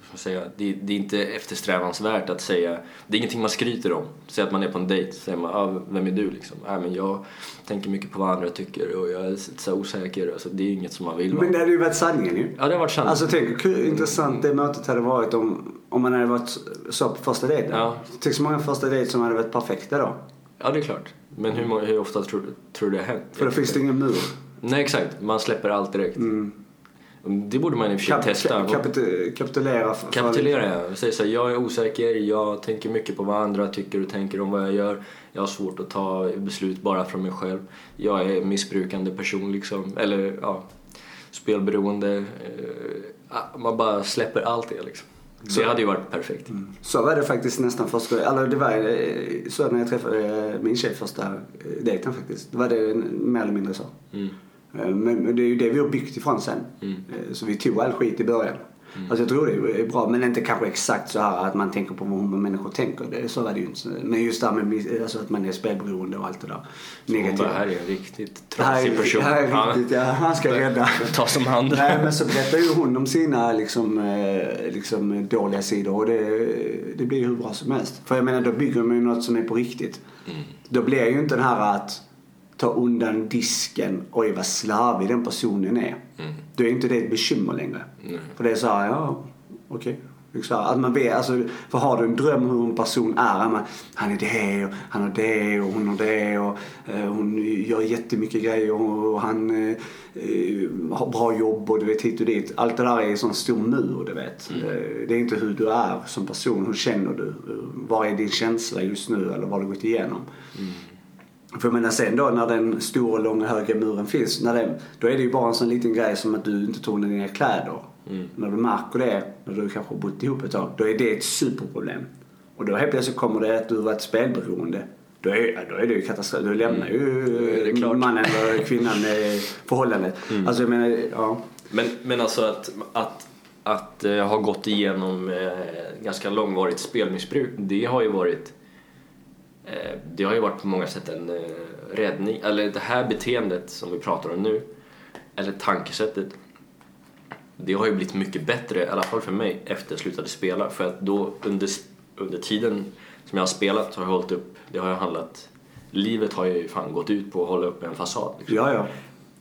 ska säga, det, det är inte eftersträvansvärt att säga, det är ingenting man skryter om. Säg att man är på en dejt, säger man ah, vem är du liksom? Ah, men jag tänker mycket på vad andra tycker och jag är så osäker. Alltså, det är inget som man vill vara. Men det hade ju varit sanningen ju. Ja, det har varit sant. Alltså tänk hur intressant det mötet hade varit om, om man hade varit så på första dejten. Ja. Tänk så många första dejter som hade varit perfekta då. Ja, det är klart. Men hur, många- hur ofta tror, tror du det har hänt? För då finns det ingen mur. Nej, exakt. Man släpper allt direkt. Det borde man i och för sig Kap, testa. ka, kapit, kapitulera. För, Kapitulera jag. Säg så här, jag är osäker, jag tänker mycket på vad andra tycker och tänker om vad jag gör. Jag har svårt att ta beslut bara från mig själv. Jag är missbrukande person liksom, eller ja, spelberoende. Eh, ah, Man bara släpper allt det liksom. Det hade ju varit perfekt. Så var det faktiskt nästan första Eller det var eh, så när jag träffade eh, min tjej första dejten faktiskt. Då var det mer eller mindre så. Mm. Eh, Men det är ju det vi har byggt ifrån sen. Mm. Eh, Så vi tog all skit i början. Alltså jag tror det är bra, men inte kanske exakt så här att man tänker på vad människor tänker. Det, så var det ju inte. Men just det här med alltså att man är spelberoende och allt det där. Hon Negativt. bara, här är en riktigt Det här trasig är, person. här är riktigt, ja, han ska rädda. Ta som hand. Nej men så berättar ju hon om sina liksom, eh, liksom dåliga sidor och det, det blir ju hur bra som helst. För jag menar då bygger man ju något som är på riktigt. Då blir ju inte den här att ta undan disken, oj vad slarvig den personen är. Då är inte det ett bekymmer längre. För det är så här, ja okej. Liksom, att man vet, alltså, för har du en dröm hur en person är, man, han är det och han har det och hon har det och eh, hon gör jättemycket grejer och, och han eh, har bra jobb och du vet hit och dit. Allt det där är en sån stor mur du vet. Eh, Det är inte hur du är som person, hur känner du? Vad är din känsla just nu eller vad har du gått igenom? För jag menar sen då när den stora, långa, höga muren finns, när den, då är det ju bara en sån liten grej som att du inte tog ner dina kläder. När du märker det, när du kanske har bott ihop ett tag, då är det ett superproblem. Och då helt plötsligt kommer det att du var ett spelberoende. Då är, då är det ju katastrof. Då lämnar ju är det klart. mannen eller kvinnan förhållandet. Alltså jag menar, ja. Men, men alltså att, att, att eh, ha gått igenom eh, ganska långvarigt spelmissbruk, det har ju varit det har ju varit på många sätt en eh, räddning, eller det här beteendet som vi pratar om nu, eller tankesättet, det har ju blivit mycket bättre, i alla fall för mig, efter jag slutade spela. För att då under, under tiden som jag har spelat har jag hållit upp, det har ju handlat, livet har ju fan gått ut på att hålla upp en fasad. Liksom. Ja, ja.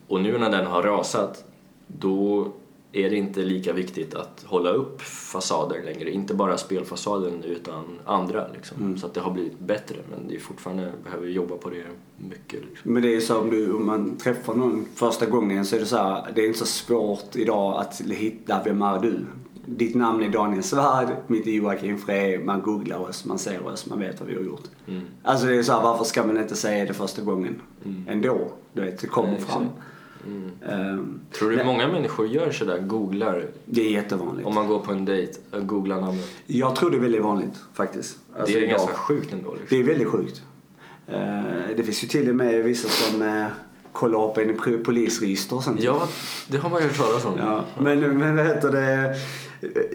Och nu när den har rasat, då är det inte lika viktigt att hålla upp fasader längre. Inte bara spelfasaden utan andra liksom. Så att det har blivit bättre men det är fortfarande, behöver jobba på det mycket. Liksom. Men det är så om, du, om man träffar någon första gången så är det så här, det är inte så svårt idag att hitta vem är du? Ditt namn är Daniel Svärd, mitt är Joakim Frey, man googlar oss, man ser oss, man vet vad vi har gjort. Mm. Alltså det är så här, varför ska man inte säga det första gången ändå? Du vet, det kommer Nej, fram. exakt. Mm. Ehm, Tror du Nej. många människor gör sådär, googlar det är jättevanligt. om man går på en dejt, och googlar namnet? Jag tror det är väldigt vanligt faktiskt. Alltså, det är idag. ganska sjukt ändå. Liksom. Det är väldigt sjukt. Eh, det finns ju till och med vissa som uh, kollar upp en polisregister och sånt. Ja, det har man ju hört talas om. Ja, men, men vad heter det?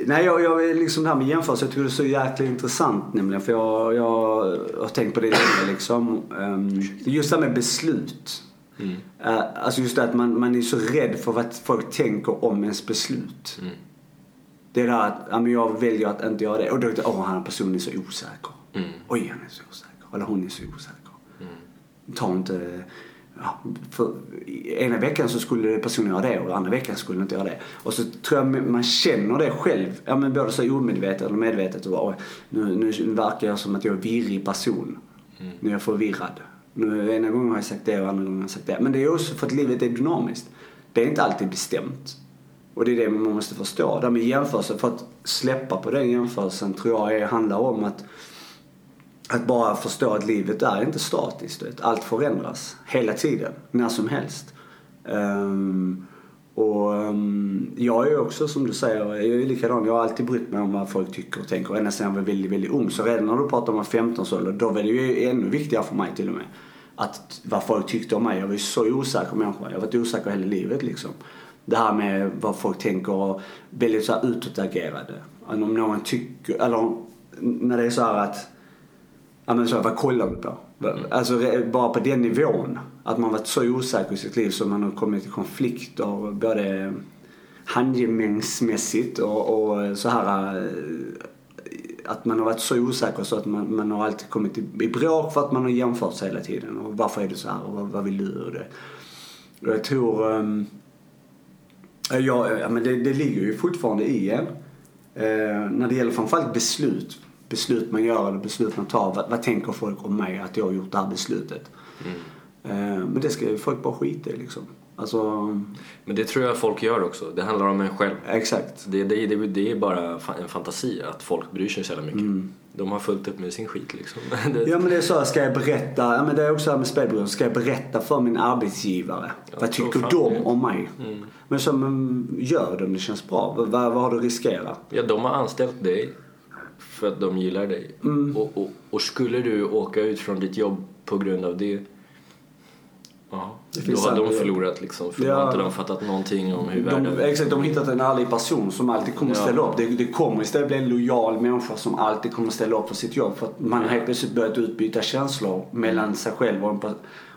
Nej, jag, jag är liksom det här med jämförelse, jag tycker det är så jäkla intressant nämligen. För jag, jag har tänkt på det länge liksom. Um, just det här med beslut. Mm. Eh, alltså just det att man, man är så rädd för vad folk tänker om ens beslut. Mm. Det är det här att ja, men jag väljer att inte göra det. Och då är det, åh, han personen är så osäker. Mm. Oj, han är så osäker. Eller hon är så osäker. Mm. Ta inte... Ja, ena veckan så skulle personen göra det och andra veckan skulle den inte göra det. Och så tror jag man känner det själv. Ja, men både så omedvetet eller medvetet. Och nu, nu verkar jag som att jag är en virrig person. Mm. Nu är jag förvirrad. Nu, ena gången har jag sagt det och andra gången har jag sagt det. Men det är också för att livet är dynamiskt. Det är inte alltid bestämt. Och det är det man måste förstå. Det med jämförelse, för att släppa på den jämförelsen tror jag är, handlar om att att bara förstå att livet är inte statiskt. vet. Allt förändras hela tiden, när som helst. Um, och um, jag är också som du säger, jag är likadan. Jag har alltid brytt mig om vad folk tycker och tänker. Ända sedan jag var väldigt, väldigt ung. Så redan när du pratar om 15-årsålder, då var det ju ännu viktigare för mig till och med. Att vad folk tyckte om mig. Jag var ju så osäker människa. Jag har varit osäker hela livet liksom. Det här med vad folk tänker och väldigt så här utåtagerade. Om någon tycker, eller när det är så här att Ja men så, vad kollar du på? Va- Alltså bara på den nivån. Att man varit så osäker i sitt liv så man har kommit i konflikter både handgemängsmässigt och, och så här eh, att man har varit så osäker så att man, man har alltid kommit i, i bråk för att man har jämfört sig hela tiden. Och varför är du så här och vad, vad vill du? Och det. Och jag tror... Um, ja, ja, men det, det ligger ju fortfarande i en. Eh, när det gäller framförallt beslut. Beslut man gör eller beslut man tar. Vad, vad tänker folk om mig att jag har gjort det här beslutet? Eh, men det ska ju folk bara skita i liksom. Alltså, Men det tror jag folk gör också. Det handlar om en själv. exakt. Det, det, det, det är bara en fantasi att folk bryr sig så jävla mycket. Mm. De har fullt upp med sin skit liksom. Ja men det är så, ska jag berätta, ja men det är också här med spelberoende, ska jag berätta för min arbetsgivare? Ja, vad jag tror tycker de det. om mig? Mm. Men så, men, gör det om det känns bra. Vad, vad har du riskerat? Ja, de har anställt dig för att de gillar dig. Mm. Och, och, och skulle du åka ut från ditt jobb på grund av det Ja, Det då finns har de säkert- förlorat liksom. För Ja. då inte de fattat någonting om hur världen... De, exakt, de har hittat en ärlig person som alltid kommer Ja. ställa upp. Det, det kommer istället bli en lojal människa som alltid kommer ställa upp för sitt jobb. För att man har helt plötsligt börjat utbyta känslor mellan sig själv och en,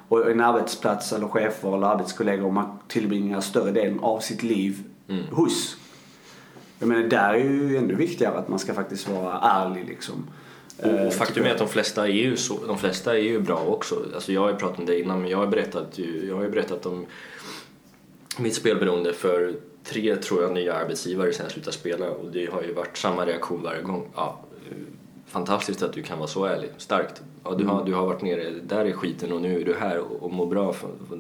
och en arbetsplats eller chefer eller arbetskollegor man tillbringar större delen av sitt liv Mm. hos. Jag menar, där är ju ännu viktigare att man ska faktiskt vara ärlig liksom. Och, Eh, och faktum är att de flesta är ju, så, de flesta är ju bra också. Alltså jag har ju pratat om det innan men jag har berättat, jag har berättat om mitt spelberoende för tre tror jag nya arbetsgivare sen jag slutade spela och det har ju varit samma reaktion varje gång. Ja, eh, fantastiskt att du kan vara så ärlig, starkt. Ja, du, har, du har varit nere där i skiten och nu är du här och, och mår bra. För, för,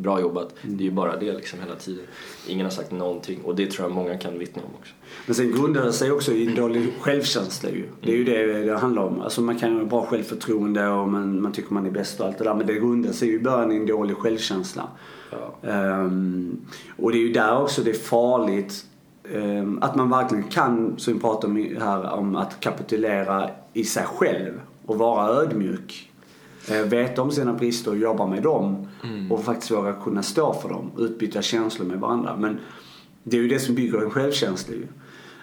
bra jobbat. Det är ju bara det liksom hela tiden. Ingen har sagt någonting och det tror jag många kan vittna om också. Men sen grundar det sig också i en dålig självkänsla ju. Det är ju det det handlar om. Alltså man kan ju ha bra självförtroende och man, man tycker man är bäst och allt det där. Men det grundar sig ju i början i en dålig självkänsla. Ja. Ehm, och det är ju där också det är farligt ehm, att man verkligen kan, som vi pratade om här, om att kapitulera i sig själv och vara ödmjuk. Uh, veta om sina brister och jobba med dem och faktiskt våga kunna stå för dem. Utbyta känslor med varandra. Men det är ju det som bygger en självkänsla ju.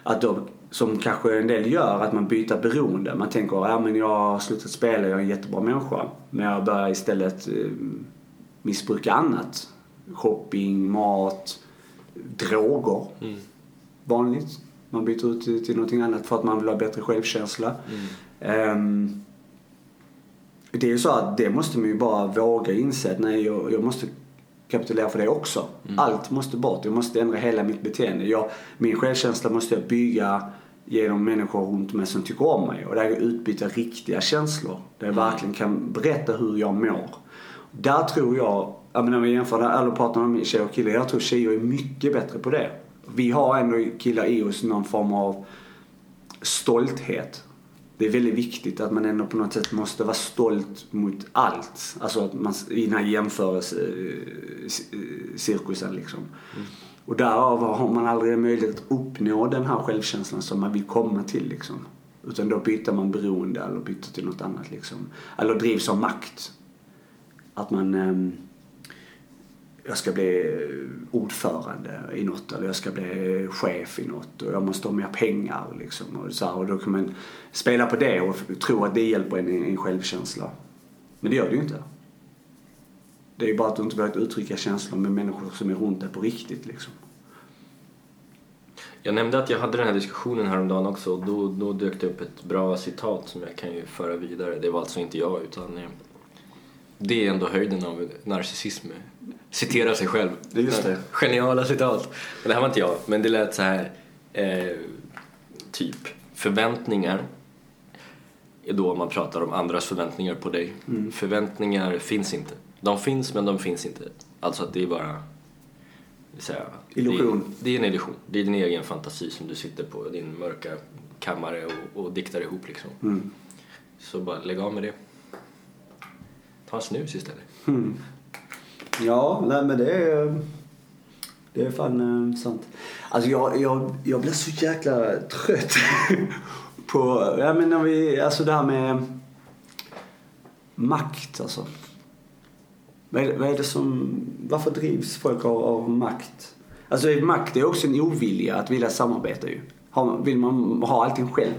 Att då, som kanske en del gör, att man byter beroende. Man tänker, ja men jag har slutat spela, jag är en jättebra människa. Men jag börjar istället eh, missbruka annat. Shopping, mat, droger. Mm. Vanligt. Man byter ut till, till någonting annat för att man vill ha bättre självkänsla. Ehm, det är ju så att det måste man ju bara våga inse att nej, jag, jag måste kapitulera för det också. Allt måste bort. Jag måste ändra hela mitt beteende. Jag, min självkänsla måste jag bygga genom människor runt mig som tycker om mig. Och där jag utbyter riktiga känslor. Där jag verkligen kan berätta hur jag mår. Där tror jag, jag menar, när vi jämför, eller pratar om tjejer och killar, jag tror tjejer är mycket bättre på det. Vi har ändå killar i oss någon form av stolthet. Det är väldigt viktigt att man ändå på något sätt måste vara stolt mot allt. Alltså att man, i den här jämförelsecirkusen liksom. Och därav har man aldrig möjlighet att uppnå den här självkänslan som man vill komma till liksom. Utan då byter man beroende eller byter till något annat liksom. Eller drivs av makt. Att man ehm, jag ska bli eh, ordförande i något eller jag ska bli chef i något och jag måste ha mer pengar liksom. Och, så här, och då kan man spela på det och tro att det hjälper en i en självkänsla. Men det gör det ju inte. Det är ju bara att du inte vågat uttrycka känslor med människor som är runt dig på riktigt liksom. Jag nämnde att jag hade den här diskussionen häromdagen också och då, då dök det upp ett bra citat som jag kan ju föra vidare. Det var alltså inte jag utan eh, det är ändå höjden av narcissism. Citera sig själv. Det just det. Geniala citat. Men det här var inte jag, men det lät så här. Eh, typ förväntningar är då man pratar om andras förväntningar på dig. Mm. Förväntningar finns inte. De finns men de finns inte. Alltså att det är bara säga, Illusion. Det, det är en illusion. Det är din egen fantasi som du sitter på din mörka kammare och, och diktar ihop liksom. Mm. Så bara lägg av med det. Ta en snus istället. Mm. Ja, nej men det är... Det är fan eh, sant. Alltså jag, jag, jag blir så jäkla trött på... Ja men när vi... Alltså det här med makt alltså. Vad är, vad är det som... Varför drivs folk av, av makt? Alltså makt är också en ovilja att vilja samarbeta ju. Har, vill man ha allting själv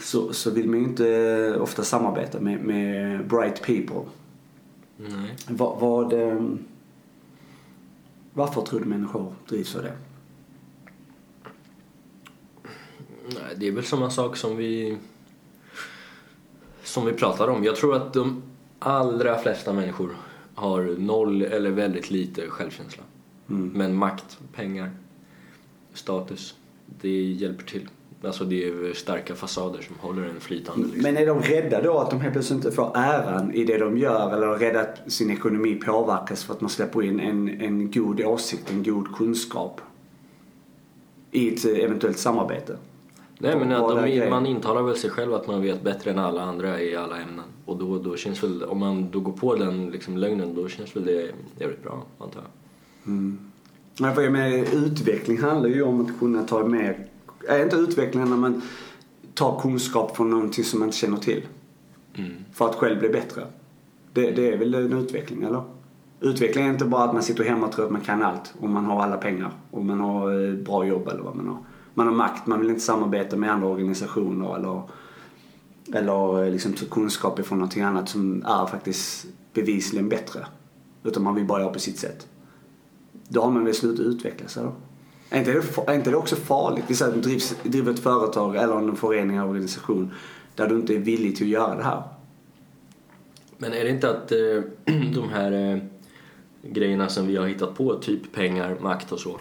så, så vill man ju inte ofta samarbeta med, med bright people. Nej. Vad, vad, ehm, varför tror du människor drivs av det? Nej, det är väl samma sak som vi som vi pratar om. Jag tror att de allra flesta människor har noll eller väldigt lite självkänsla. Men makt, pengar, status, det hjälper till. Alltså det är starka fasader som håller en flytande. Liksom. Men är de rädda då att de helt plötsligt inte får äran i det de gör eller rädda att sin ekonomi påverkas för att man släpper in en, en god åsikt, en god kunskap i ett eventuellt samarbete? Nej men att är de, man intalar väl sig själv att man vet bättre än alla andra i alla ämnen. Och då, då känns väl, om man då går på den liksom lögnen då känns väl det jävligt bra antar jag. Jag menar, utveckling handlar ju om att kunna ta mer... Är inte utveckling när man tar kunskap från någonting som man inte känner till? För att själv bli bättre. Det, det är väl en utveckling, eller? Utveckling är inte bara att man sitter hemma och tror att man kan allt och man har alla pengar och man har eh, bra jobb eller vad man har. Man har makt, man vill inte samarbeta med andra organisationer eller, eller eh, liksom kunskap ifrån någonting annat som är faktiskt bevisligen bättre. Utan man vill bara göra på sitt sätt. Då har man väl slutat utvecklas eller? Är inte det, är inte det också farligt? Vi säger att du drivs, driver ett företag eller en förening eller organisation där du inte är villig till att göra det här. Men är det inte att eh, de här eh, grejerna som vi har hittat på, typ pengar, makt och så,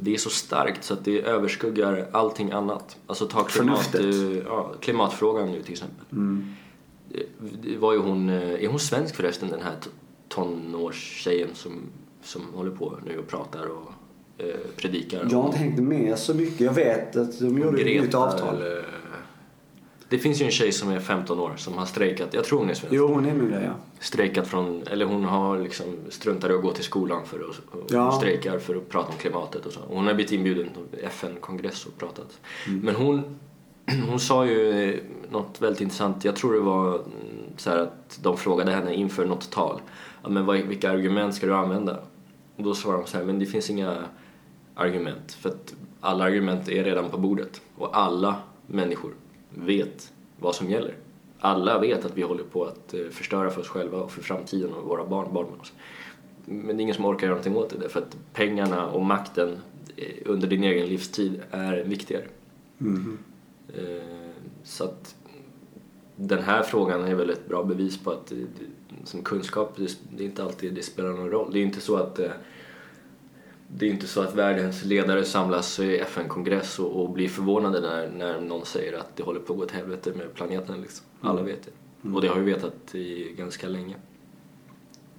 det är så starkt så att det överskuggar allting annat. Alltså ta klimat, eh, ja, klimatfrågan nu till exempel. Det- Det var ju hon, eh, är hon svensk förresten den här tonårstjejen som, som håller på nu och pratar och eh, predikar? Jag har inte hängt med så mycket. Jag vet att de gjorde ett nytt avtal. eller- Det finns ju en tjej som är 15 år som har strejkat, jag tror hon är svensk. Jo, hon är nog det ja. strejkat från, eller hon har liksom struntat i att gå till skolan för att och Ja. strejkar för att prata om klimatet och så. Och hon har blivit inbjuden till FN-kongress och pratat. Men hon, hon sa ju eh, något väldigt intressant, jag tror det var mm, så här att de frågade henne inför något tal, men vilka argument ska du använda? Och då svarade hon så här, men det finns inga argument för att alla argument är redan på bordet och alla människor vet vad som gäller. Alla vet att vi håller på att eh, förstöra för oss själva och för framtiden och våra barnbarn. och så. Men det är ingen som orkar göra någonting åt det därför att pengarna och makten eh, under din egen livstid är viktigare. Eh, Så att den här frågan är väl ett bra bevis på att som kunskap, det, är inte alltid det spelar någon roll. Det är inte så att det är inte så att världens ledare samlas i FN-kongress och, och blir förvånade när, när någon säger att det håller på att gå åt helvete med planeten. Liksom. Alla vet det. Och det har vi vetat i ganska länge.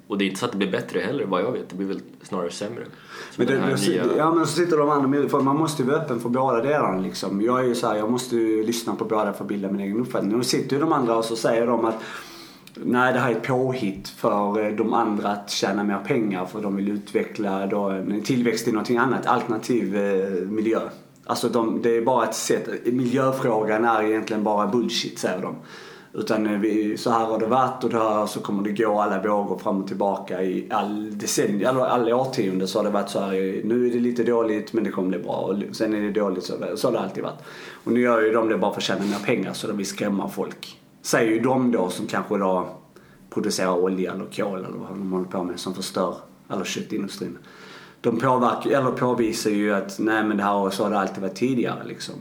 Och det är inte så att det blir bättre heller vad jag vet. Det blir väl snarare sämre. Men det, nya- Ja men så sitter de andra med, för man måste ju vara öppen för båda delarna liksom. Jag är ju så här, jag måste ju lyssna på båda för att bilda min egen uppfattning. Nu sitter ju de andra och så säger de att Nej, det här är ett påhitt för eh, de andra att tjäna mer pengar för de vill utveckla då, en tillväxt i någonting annat, alternativ eh, miljö. Alltså de, det är bara ett sätt, miljöfrågan är egentligen bara bullshit säger de. Utan eh, vi, så här har det varit och det här, så kommer det gå alla vågor fram och tillbaka i all decennier, alla, alla årtionden så har det varit så här. Eh, nu är det lite dåligt men det kommer bli bra och sen är det dåligt så, så har det alltid varit. Och nu gör ju de det bara för att tjäna mer pengar så de vill skrämma folk. Säger ju de då som kanske då producerar olja eller kol eller vad de håller på med som förstör, eller köttindustrin. De påverkar, eller påvisar ju att nej men det här så har det alltid varit tidigare liksom.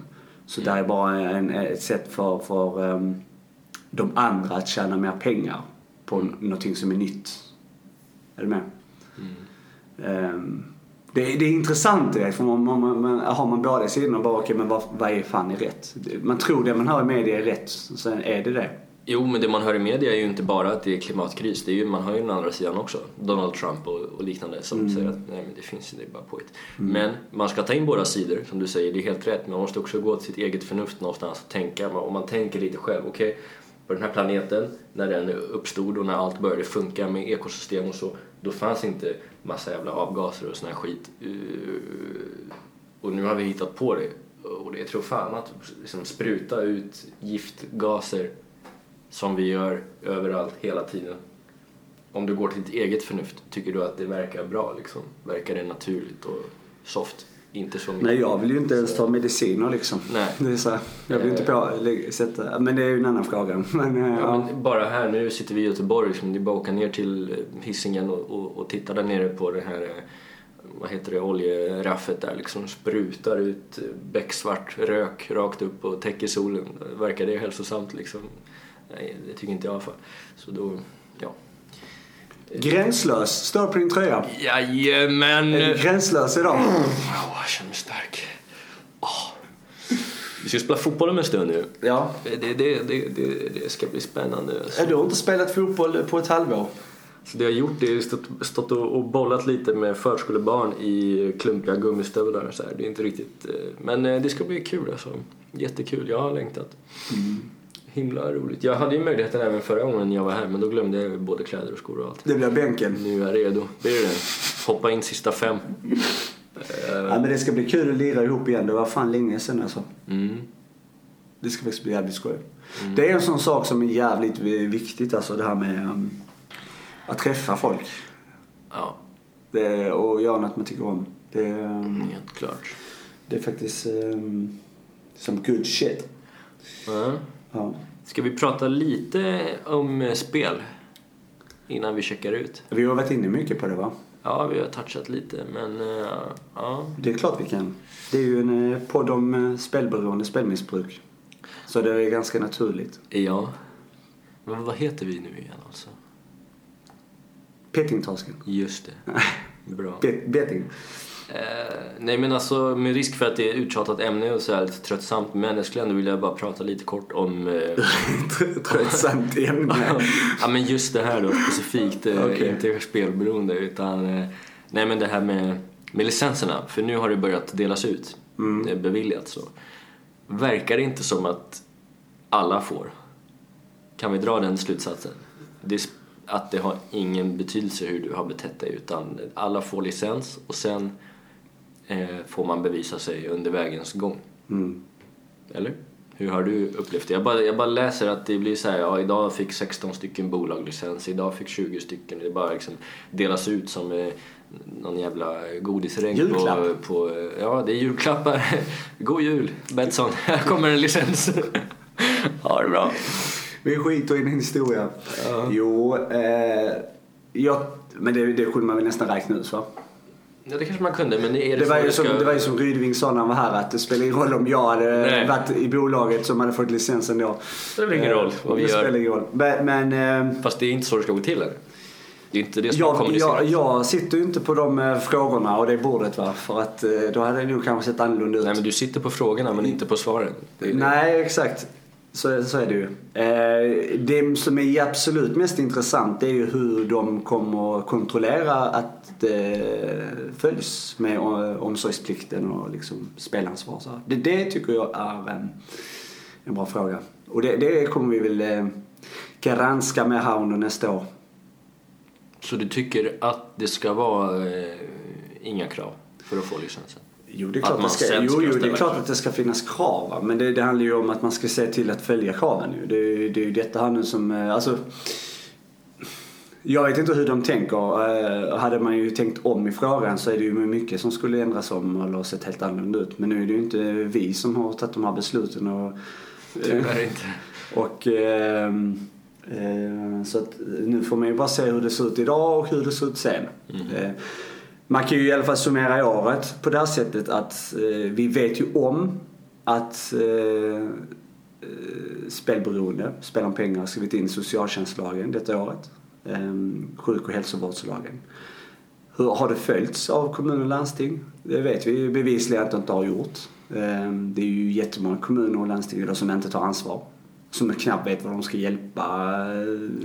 Så det här är bara en, ett sätt för, för ehm, de andra att tjäna mer pengar på mm. någonting som är nytt. Är du med? Ehm, det, är- det är intressant det, för man, man, man, har man båda sidorna och bara okej men vad, vad är fan är rätt? Man tror det man hör i media är rätt, sen är det det. Jo, men det man hör i media är ju inte bara att det är klimatkris. Det är ju, man hör ju den andra sidan också. Donald Trump och, och liknande som säger att nej men det finns inte, det är bara påhitt. Men man ska ta in båda sidor, som du säger, det är helt rätt. Men man måste också gå till sitt eget förnuft någonstans och tänka. Om man tänker lite själv, okej, på den här planeten, när den uppstod och när allt började funka med ekosystem och så, då fanns inte massa jävla avgaser och sån här skit. Eh, och nu har vi hittat på det. Och det tror fan att liksom spruta ut giftgaser som vi gör överallt hela tiden. Om du går till ditt eget förnuft, tycker du att det verkar bra liksom? Verkar det naturligt och soft? Inte så mycket. Nej jag vill ju inte ens ta mediciner liksom. Nej. Det är så, jag vill inte på, sätta, men det är ju en annan fråga. Men, Ja, ja. men bara här, nu sitter vi i Göteborg, liksom, det är bara att åka ner till Hisingen och, och, och titta där nere på det här, eh, vad heter det, oljeraffet där liksom sprutar ut eh, becksvart rök rakt upp och täcker solen. Verkar det hälsosamt liksom? Nej, det tycker inte jag i alla fall. Så då, ja. Gränslös står på din tröja. Jajamän! Är du gränslös idag? Ja, jag känner mig stark. Åh. Vi ska spela fotboll om en stund nu. Ja. Det, det, det, det, det, ska bli spännande. Alltså. Du har inte spelat fotboll på ett halvår. Så det jag har gjort är stått, stått och, bollat lite med förskolebarn i klumpiga gummistövlar. Så här. Det är inte riktigt... eh, Men eh, det ska bli kul alltså. Jättekul. Jag har längtat. Himla roligt. Jag hade ju möjligheten även förra gången jag var här men då glömde jag både kläder och skor och allt. Det blir bänken. Nu är jag redo. Det det? Hoppa in sista fem. Ja, men det ska bli kul att lira ihop igen. Det var fan länge sedan alltså. Mm. Det ska faktiskt bli jävligt skoj. Det är en sån sak som är jävligt viktigt alltså det här med um, att träffa folk. Ja, Det, och göra något man tycker om. Det, um, helt klart. det är faktiskt um, some good shit. Ja. Ja. Ska vi prata lite om spel innan vi checkar ut? Vi har varit inne mycket på det va? Ja, vi har touchat lite, men eh, ja. Det är klart vi kan. Det är ju en eh, podd om eh, spelberoende, spelmissbruk. Så det är ganska naturligt. Ja. Men vad heter vi nu igen alltså? Pettingtorsken. Just det. Bra. Bet- betting. Eh, nej men alltså med risk för att det är uttjatat ämne och så här lite tröttsamt men jag skulle ändå vilja bara prata lite kort om eh, Tröttsamt ämne. ja men just det här då specifikt, eh, Okej. inte spelberoende utan eh, nej men det här med, med licenserna för nu har det börjat delas ut, Mm. beviljat så. Verkar det inte som att alla får? Kan vi dra den slutsatsen? Det att det har ingen betydelse hur du har betett dig utan alla får licens och sen får man bevisa sig under vägens gång. Mm. Eller? Hur har du upplevt det? Jag bara, jag bara läser att det blir så här, ja idag fick 16 stycken bolag licens, idag fick 20 stycken. Det bara liksom delas ut som eh, någon jävla godisregn på, Julklapp. på... eh, Ja, det är julklappar. God jul, Betsson. Här kommer en licens. ha det bra. Vi skiter i din historia. Jo, eh, jag, men det, det kunde man väl nästan räkna ut va? Ja, det kanske man kunde, men är det, Det var, ju som, ska... det var ju som Rydving sa när han var här att det spelar ingen roll om jag hade Nej. varit i bolaget som hade fått licensen då. Det spelar ingen roll vad vi det spelar gör. ingen roll. Men, men eh, Fast det är inte så det ska gå till eller? Det är inte det som jag, jag, jag sitter ju inte på de eh, frågorna och det bordet va. För att eh, då hade det nog kanske sett annorlunda ut. Nej men du sitter på frågorna men inte på svaren. Det. Nej, exakt. Så, så är det ju. Det som är absolut mest intressant det är ju hur de kommer att kontrollera att följs med eh, omsorgsplikten och liksom spelansvar. Så det, det tycker jag är en, en bra fråga. Och det, det kommer vi väl eh, granska med här under nästa år. Så du tycker att det ska vara eh, inga krav för att få licensen? Jo, det är Att klart, man det ska, jo, jo, det är klart att det ska finnas krav. Va? Men det, det handlar ju om att man ska se till att följa kraven. Ju. Det, det är ju detta här nu som... eh, Alltså, jag vet inte hur de tänker. Eh, Hade man ju tänkt om i frågan så är det ju mycket som skulle ändras om eller sett helt annorlunda ut. Men nu är det ju inte vi som har tagit de här besluten. Och, Tyvärr inte. och, ehm, eh, så att nu får man ju bara se hur det ser ut idag och hur det ser ut sen. Eh, man kan ju i alla fall summera i året på det här sättet att eh, vi vet ju om att eh, eh, spelberoende, spel om pengar, har skrivit in socialtjänstlagen detta året. Eh, sjuk och hälsovårdslagen. Hur har det följts av kommuner och landsting? Det vet vi bevisligen att det inte har gjort. Eh, Det är ju jättemånga kommuner och landsting som inte tar ansvar. Som knappt vet vad de ska hjälpa.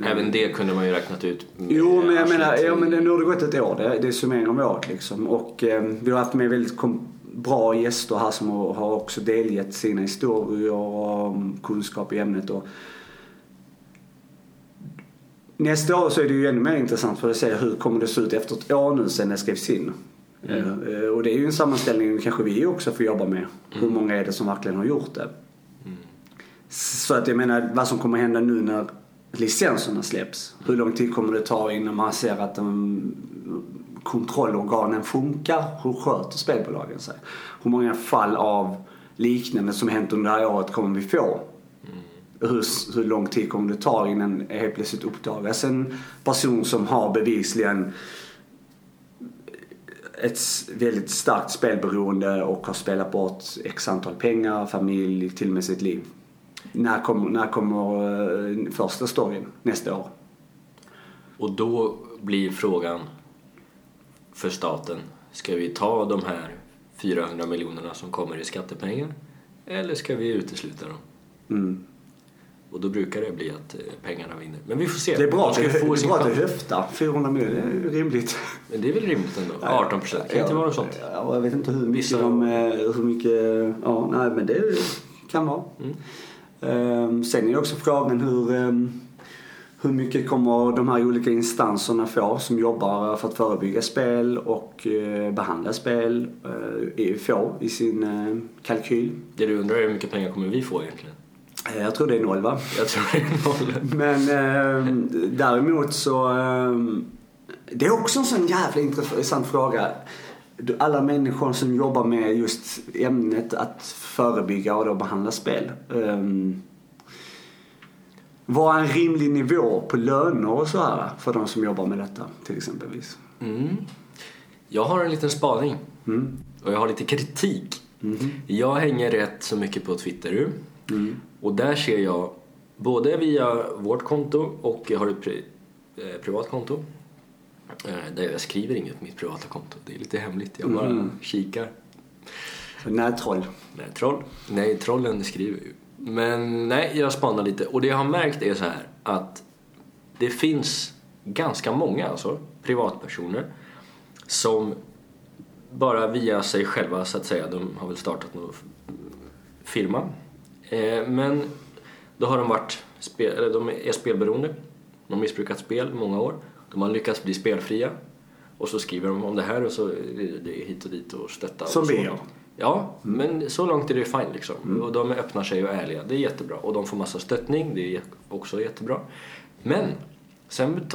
eh, Även det kunde man ju räknat ut. Jo, men jag menar, ja, men det, nu har det gått ett år. Det, det är summering om året liksom. Och eh, vi har haft med väldigt bra gäster här som har, också delgett sina historier och kunskap i ämnet. Och Nästa år så är det ju ännu mer intressant för att se hur kommer det se ut efter ett år nu sen det skrevs in. Mm. Eh, Och det är ju en sammanställning kanske vi också får jobba med. Hur många är det som verkligen har gjort det? Så att jag menar vad som kommer hända nu när licenserna släpps. Hur lång tid kommer det ta innan man ser att de kontrollorganen funkar? Hur sköter spelbolagen sig? Hur många fall av liknande som hänt under det här året kommer vi få? Hur, hur lång tid kommer det ta innan det helt plötsligt uppdagas en person som har bevisligen ett väldigt starkt spelberoende och har spelat bort x antal pengar, familj, till och med sitt liv. När kommer, när kommer eh, första storyn nästa år? Och då blir frågan för staten, ska vi ta de här 400 miljonerna som kommer i skattepengar eller ska vi utesluta dem? Mm. Och då brukar det bli att eh, pengarna vinner. Men vi får se. Det är bra att ska du, ju få det är sin bra att du chans. höftar. 400 miljoner, det är rimligt. Men det är väl rimligt ändå? 18 procent, kan det inte vara något sånt? Ja, jag vet inte hur mycket Vissa- de... eh, Hur mycket... Ja, nej men det kan vara. Mm. Ehm, sen är ju också frågan hur... ehm, hur mycket kommer de här olika instanserna få som jobbar för att förebygga spel och eh, behandla spel få i sin kalkyl? Det du undrar är hur mycket pengar kommer vi få egentligen? Eh, Jag tror det är noll va? Jag tror det är noll. Men eh, däremot så... Eh, det är också en sån jävla intressant fråga. Alla människor som jobbar med just ämnet att förebygga och då behandla spel. Eh, vad är en rimlig nivå på löner och så här för de som jobbar med detta till exempelvis? Mm. Jag har en liten spaning Mm. och jag har lite kritik. Mhm. Jag hänger rätt så mycket på Twitter. Mm. Och där ser jag, både via vårt konto och jag har ett pri eh, privat konto. Eh, där jag skriver inget på mitt privata konto. Det är lite hemligt. Jag bara Mhm. kikar. Så Nättroll. Nej, troll. Nej, trollen skriver ju. Men nej, jag spanar lite. Och det jag har märkt är så här att det finns ganska många alltså, privatpersoner som bara via sig själva så att säga, de har väl startat någon firma. Eh, men då har de varit, spel, eller de är spelberoende. De har missbrukat spel i många år. De har lyckats bli spelfria. Och så skriver de om det här och så är det hit och dit och stötta. Som gör. Ja, men så långt är det fine liksom. Och de öppnar sig och är ärliga. Det är jättebra. Och de får massa stöttning. Det är också jättebra. Men sen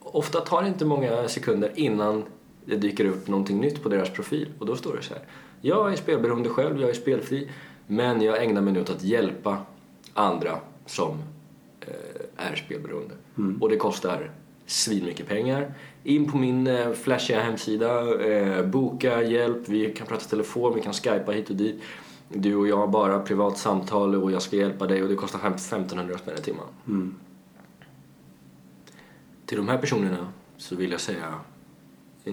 ofta tar det inte många sekunder innan det dyker upp någonting nytt på deras profil. Och då står det så här. Jag är spelberoende själv, jag är spelfri. Men jag ägnar mig nu åt att hjälpa andra som eh, är spelberoende. Och det kostar svinmycket pengar. In på min eh, flashiga hemsida, eh, boka hjälp, vi kan prata telefon, vi kan skypa hit och dit. Du och jag bara privat samtal och jag ska hjälpa dig och det kostar 1500 spänn i timmen. Mm. Till de här personerna så vill jag säga eh,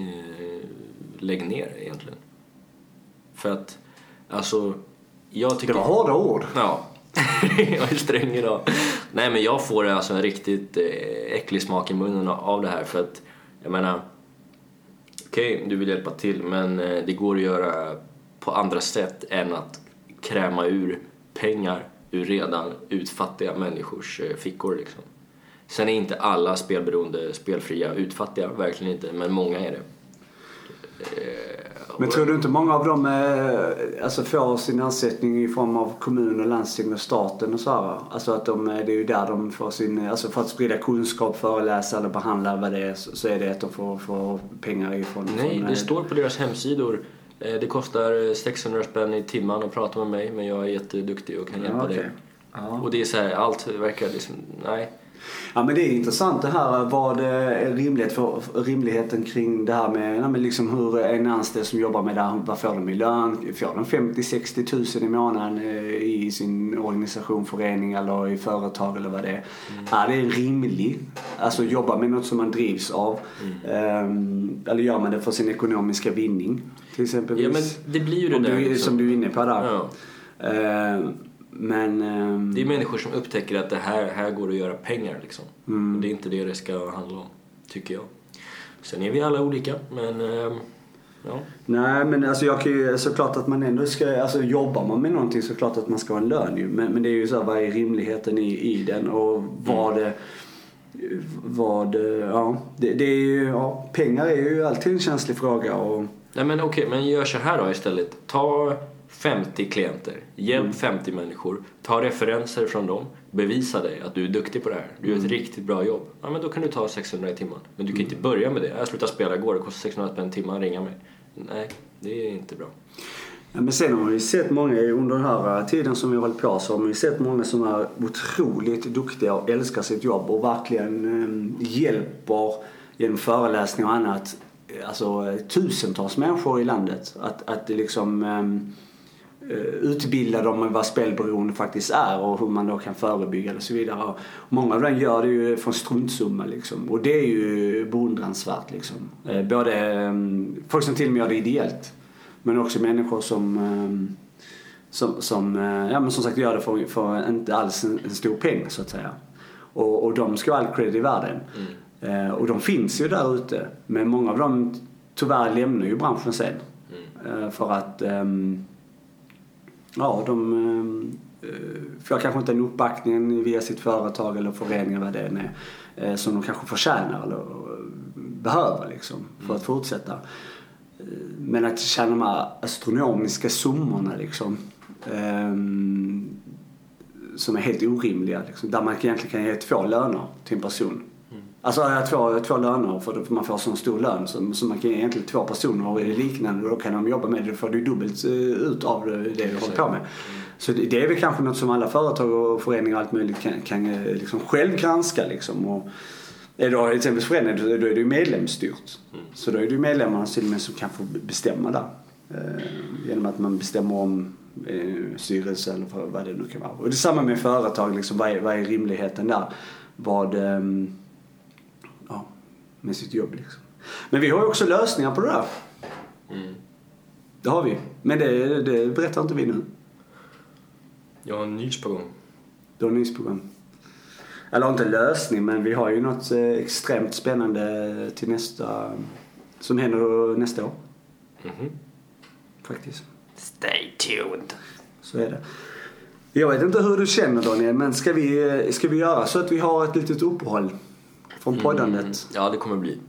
lägg ner egentligen. För att, alltså, jag tycker... Det var hårda ord. Ja. jag är sträng idag. Nej men jag får alltså en riktigt eh, äcklig smak i munnen av det här för att jag menar okej, okay, du vill hjälpa till men eh, det går att göra på andra sätt än att kräma ur pengar ur redan utfattiga människors eh, fickor liksom. Sen är inte alla spelberoende spelfria utfattiga, verkligen inte, men många är det. Men tror du inte många av dem eh, alltså får sin ersättning i form av kommun och landsting och staten och så här? Alltså att de, det är ju där de får sin, alltså för att sprida kunskap, föreläsa eller behandla vad det är så är det att de får, får pengar ifrån. Nej, från, det står på deras hemsidor. Eh, det kostar 600 spänn i timmen att prata med mig men jag är jätteduktig och kan hjälpa ja, okay. dig. Ja. Och det är så här, allt verkar liksom, nej. Ja men det är intressant det här vad är rimlighet för, rimligheten kring det här med, ja, med liksom hur en anställd som jobbar med det här, vad får de i lön? Får de 50-60 tusen i månaden eh, i sin organisation, förening eller i företag eller vad det är? Mm. Är det rimligt? Alltså jobba med något som man drivs av? Mm. Um, eller gör man det för sin ekonomiska vinning? Till exempel. Ja men det blir ju det där. Du, liksom. Som du är inne på där. Ja. Uh, men... Um... Det är människor som upptäcker att det här, här går att göra pengar liksom. Mm. Och det är inte det det ska handla om, tycker jag. Sen är vi alla olika, men... Um, ja. Nej men alltså jag kan ju såklart att man ändå ska, alltså jobbar man med någonting så klart att man ska ha en lön ju. Men, men det är ju så här, vad är rimligheten i, i den och vad det vad, ja, det, det är ju, ja, pengar är ju alltid en känslig fråga och... Nej men okej, men gör så här då istället. Ta 50 klienter, hjälp Mm. 50 människor, ta referenser från dem, bevisa dig att du är duktig på det här, du gör ett Mm. riktigt bra jobb. Ja men då kan du ta 600 i timmen. Men du kan inte börja med det. Jag slutade spela igår, det kostar 600 spänn timmen, ringa mig. Nej, det är inte bra. Ja, men sen har man ju sett många under den här tiden som vi har hållit på så har man ju sett många som är otroligt duktiga och älskar sitt jobb och verkligen eh, hjälper genom föreläsningar och annat alltså tusentals människor i landet att, att liksom eh, utbilda dem i vad spelberoende faktiskt är och hur man då kan förebygga det och så vidare. Och många av dem gör det ju från struntsumma liksom. Och det är ju beundransvärt liksom. Eh, både eh, folk som till och med gör det ideellt men också människor som eh, som, som, eh, ja, men som sagt gör det för, för inte alls en, en stor peng så att säga. Och, och de ska ha all cred i världen. Mm. Eh, och de finns ju där ute. Men många av dem tyvärr lämnar ju branschen sen. Mm. Eh, för att ehm, ja, de eh, får kanske inte den uppbackningen via sitt företag eller förening eller vad det än är. Eh, som de kanske förtjänar eller eh, behöver liksom för att fortsätta. Eh, Men att tjäna de här astronomiska summorna liksom. ehm, som är helt orimliga. Liksom, där man egentligen kan ge två löner till en person. Alltså ja, två, två löner för man får så stor lön så, så man kan ge egentligen två personer och liknande och då kan de jobba med det. Då får du dubbelt eh, ut av det, du håller på med. Så det, är väl kanske något som alla företag och föreningar och allt möjligt kan, kan eh, liksom själv granska liksom. Och, är det till exempel föreningar då är det ju medlemsstyrt. Så då är det ju medlemmarna till och med som kan få bestämma där. Eh, genom att man bestämmer om eh, styrelse eller vad- det nu kan vara. Och det är samma med företag, liksom, vad, är, vad är rimligheten där? Vad, ehm, med sitt jobb liksom. Men vi har ju också lösningar på det där. Mm. Det har vi. Men det, det berättar inte vi nu. Jag har en nys på gång. Du har nys på gång. Eller inte lösning, men vi har ju något eh, extremt spännande till nästa, som händer nästa år Mhm. faktiskt. Stay tuned. Så är det. Jag vet inte hur du känner Daniel, men ska vi, ska vi göra så att vi har ett litet uppehåll från poddandet? Mm. Ja, det kommer bli.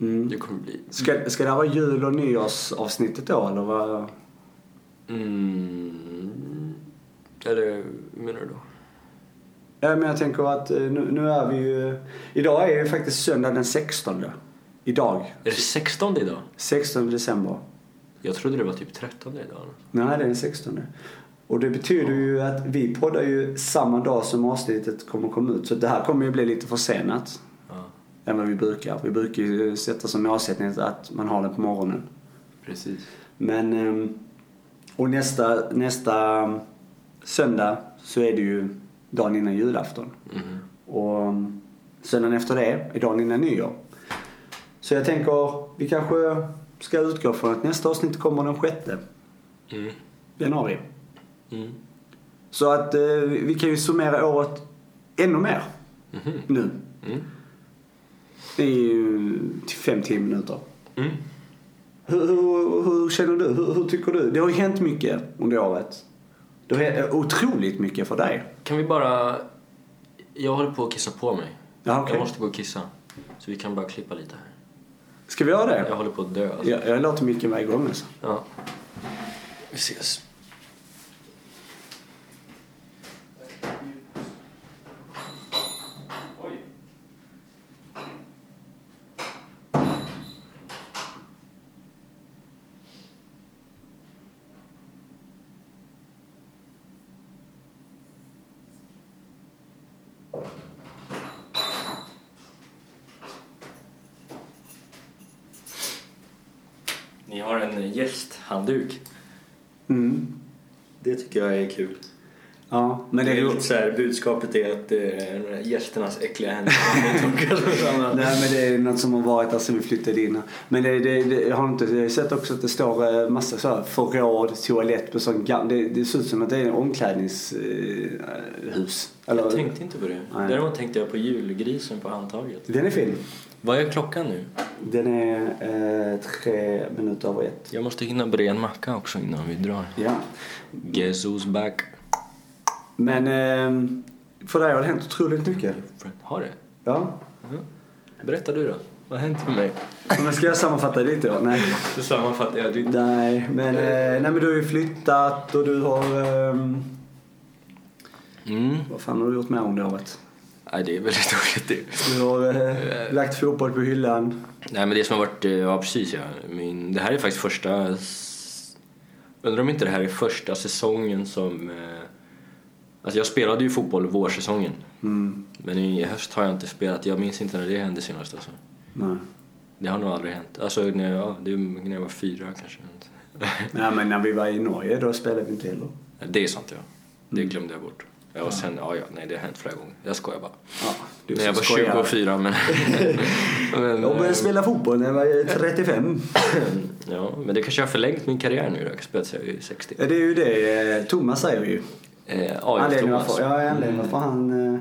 Mm. Det kommer bli. Ska, ska det här vara jul och nyårsavsnittet då, eller vad? Mm. Eller hur menar du då? Ja, men jag tänker att eh, nu, nu är vi ju... Idag är ju faktiskt söndag den 16. Idag. Är det 16 idag? 16 december. Jag trodde det var typ 13 idag. Nej, det är den 16. Och det betyder ju att vi poddar ju samma dag som avsnittet kommer komma ut. Så det här kommer ju bli lite försenat. Än vad vi brukar. Vi brukar ju sätta som målsättning att man har den på morgonen. Precis. Men, ehm, och nästa, nästa söndag så är det ju dagen innan julafton. Mhm. Och ehm, söndagen efter det är dagen innan nyår. Så jag tänker, vi kanske ska utgå från att nästa avsnitt kommer den sjätte Mm. januari. Mm. Så att eh, vi kan ju summera året ännu mer Mhm. nu. Det är ju till 5-10 minuter. Mm. Hur, hur, hur känner du? Hur, hur tycker du? Det har ju hänt mycket under året. Det har hänt otroligt mycket för dig. Kan vi bara... Jag håller på att kissa på mig. Ja, okej. Jag måste gå och kissa. Så vi kan bara klippa lite här. Ska vi göra Jag det? håller på att dö alltså. Jag, jag låter mycket vara igång alltså. Ja. Vi ses. Ni har en gästhandduk. Mm. Det tycker jag är kul. Ja, men det är lite så här, budskapet är att eh, gästernas äckliga händer. Nej men det är något som har varit där sen vi flyttade in. Men det, det, det, jag har inte sett också att det står eh, massa så här förråd, toalett på sån det, det ser ut som att det är en omklädningshus. Eller, Jag tänkte inte på det. Nej. Däremot tänkte jag på julgrisen på handtaget. Den är fin. Vad är klockan nu? Den är eh, tre minuter över ett. Jag måste hinna bre en macka också innan vi drar. Ja. Who's back? Men eh, för dig har det hänt otroligt mycket. Har det? Ja. Berätta du då. Vad har hänt med mig? Men ska jag sammanfatta lite då? Nej. Så sammanfattar jag ditt... Nej, men, eh, nej, men du har ju flyttat och du har... ehm, Mm. vad fan har du gjort mer under året? Nej, det är väldigt dåligt det. Du har eh, lagt fotboll på hyllan. Nej, men det som har varit... eh, Ja, precis ja. Min, det här är faktiskt första... Undrar om inte det här är första säsongen som... Eh, alltså jag spelade ju fotboll vårsäsongen. Mm. Men i höst har jag inte spelat. Jag minns inte när det hände senast alltså. Nej. Det har nog aldrig hänt. Alltså när jag, ja, det är när jag var fyra kanske. Nej, men när vi var i Norge då spelade vi inte heller. Det är sant ja. Det glömde jag bort. Ja, och sen, ja, ja, nej det har hänt flera gånger. Jag skojar bara. Ja, du när jag var som skojar. 24 men... men Jag började eh, spela fotboll när jag var 35. ja, men det kanske har förlängt min karriär nu då. Jag spelat sig i 60. Ja, det är ju det eh, Thomas säger ju. Eh, Anledningen Thomas. varför, ja, anledningen varför han, eh,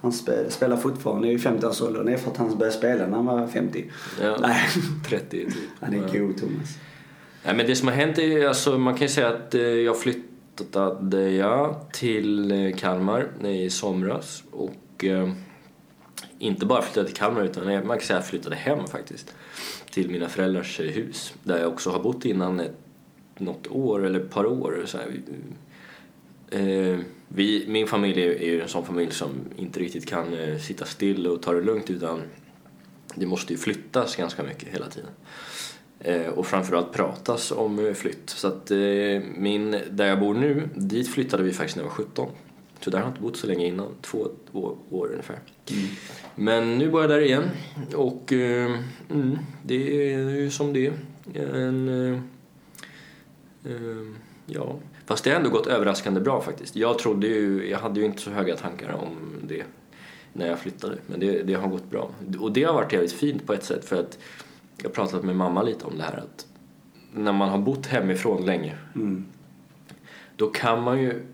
han spe, spelar fortfarande i 50-årsåldern är för att han började spela när han var 50. Ja, Nej, 30 typ. han är god Thomas. Nej, men det som har hänt är, alltså man kan ju säga att jag flyttade jag till eh, Kalmar i somras och eh, inte bara flyttade till Kalmar utan jag- man kan säga att jag flyttade hem faktiskt till mina föräldrars eh, hus där jag också har bott innan ett, något år eller ett par år. Så här. Eh, vi, min familj är, är ju en sån familj som inte riktigt kan eh, sitta still och ta det lugnt utan det måste ju flyttas ganska mycket hela tiden. Eh, och framförallt pratas om eh, flytt. Så att eh, min, där jag bor nu, dit flyttade vi faktiskt när jag var 17. Så där har jag inte bott så länge innan, två år, ungefär. Men nu bor jag där igen och mm, det är ju som det är. Ja. Fast det har ändå gått överraskande bra faktiskt. Jag trodde ju, jag hade ju inte så höga tankar om det när jag flyttade. Men det, det har gått bra. Och det har varit jävligt fint på ett sätt för att jag har pratat med mamma lite om det här att när man har bott hemifrån länge Mm. då kan man ju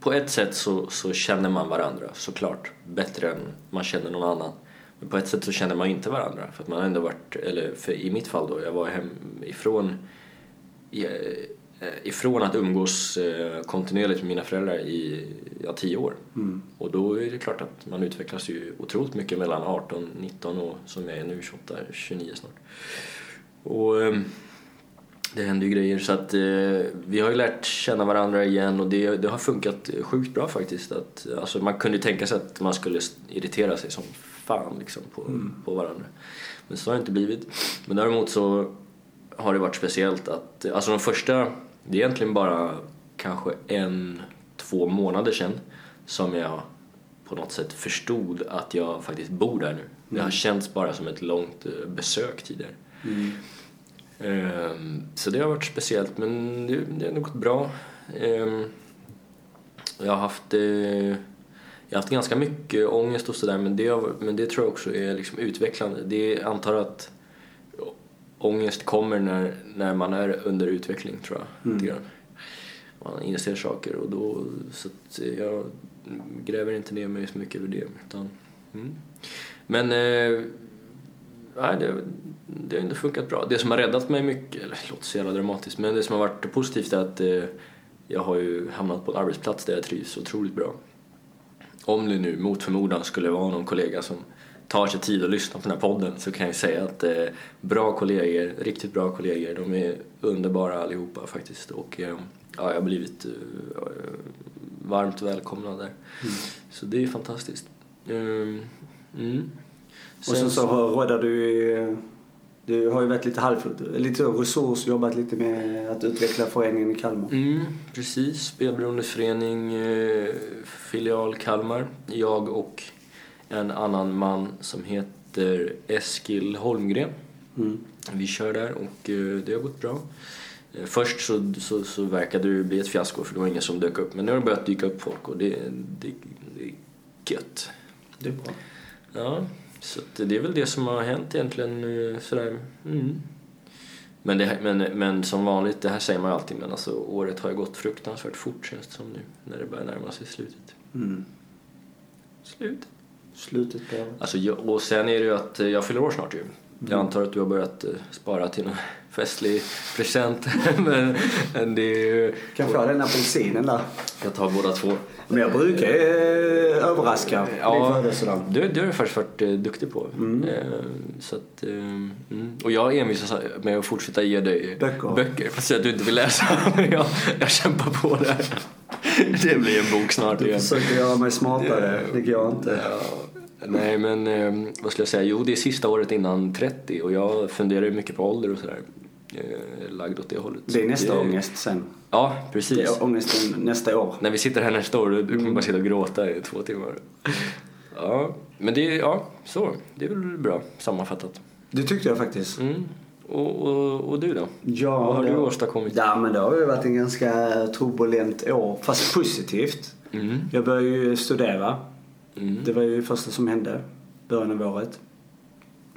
på ett sätt så, så känner man varandra såklart bättre än man känner någon annan. Men på ett sätt så känner man inte varandra för att man har ändå varit, eller för i mitt fall då, jag var hemifrån i- ifrån att umgås eh, kontinuerligt med mina föräldrar i ja, tio år. Mm. Och då är det klart att man utvecklas ju otroligt mycket mellan 18, 19 och som jag är nu 28, 29 snart. Och ehm, det händer ju grejer så att eh, vi har ju lärt känna varandra igen och det, det har funkat sjukt bra faktiskt. Att, alltså, man kunde ju tänka sig att man skulle irritera sig som fan liksom på, på varandra. Men så har det inte blivit. Men däremot så har det varit speciellt att, alltså de första, det är egentligen bara kanske en, två månader sedan som jag på något sätt förstod att jag faktiskt bor där nu. Det har känts bara som ett långt eh, besök tidigare. Mm. Ehm, Så det har varit speciellt, men det, det har nog gått bra. Ehm, Jag har haft, eh, jag har haft ganska mycket ångest och sådär, men det, men det tror jag också är liksom utvecklande. Det antar att ångest kommer när, när man är under utveckling, tror jag. grann. Man inser saker och då, så att jag gräver inte ner mig så mycket över det. Utan, mm. Men eh, nej, det, det har ändå funkat bra. Det som har räddat mig mycket, eller det låter så jävla dramatiskt, men det som har varit positivt är att eh, jag har ju hamnat på en arbetsplats där jag trivs otroligt bra. Om det nu mot förmodan skulle vara någon kollega som tar sig tid att lyssna på den här podden så kan jag säga att eh, bra kollegor, riktigt bra kollegor, de är underbara allihopa faktiskt. Och eh, ja, jag har blivit eh, varmt välkomnad där. Så det är fantastiskt. Ehm, mm. Och sen så råddar du Du har ju varit lite halv... Lite resurs, jobbat lite med att utveckla föreningen i Kalmar. Mm, precis. Spelberoendesförening, eh, filial Kalmar. Jag och en annan man som heter Eskil Holmgren. Mm. Vi kör där och eh, det har gått bra. Eh, Först så, så, så verkade det bli ett fiasko för det var ingen som dök upp. Men nu har det börjat dyka upp folk och det, det, det är gött. Det är bra. Ja, så det är väl det som har hänt egentligen. eh, Sådär. Mm. Men, det, men, men som vanligt, det här säger man ju alltid, men alltså, året har ju gått fruktansvärt fort känns det som nu. När det börjar närma sig slutet. Mm. Slut. Slutet på året. Alltså, jag, och sen är det ju att eh, jag fyller år snart ju. Jag antar att du har börjat eh, spara till någon festlig present. men, men det är ju... Kan få den apelsinen där. Jag tar båda två. Men jag brukar eh, överraska Ja. Det, det har du faktiskt varit eh, duktig på. Eh, så att, mm. Och jag envisas med att fortsätta ge dig Böcker. böcker fast att du inte vill läsa. Men jag, jag kämpar på där. Det blir en bok snart Du igen. försöker göra mig smartare. Det går inte. Ja, nej men eh, vad skulle jag säga? Jo det är sista året innan 30 och jag funderar ju mycket på ålder och sådär. Eh, lagd åt det hållet. Det är nästa det, ångest sen. Ja Det precis. är ångesten nästa år. När vi sitter här nästa år, du kommer bara sitta och gråta i två timmar. Ja, men det är, ja, så. Det är väl bra sammanfattat. Det tyckte jag faktiskt. Mm. Och, och, och du då? Ja, Vad har det- du åstadkommit? Ja, men det har ju varit en ganska turbulent år, fast positivt. Mm. Jag började ju studera. Mm. Det var ju det första som hände, början av året.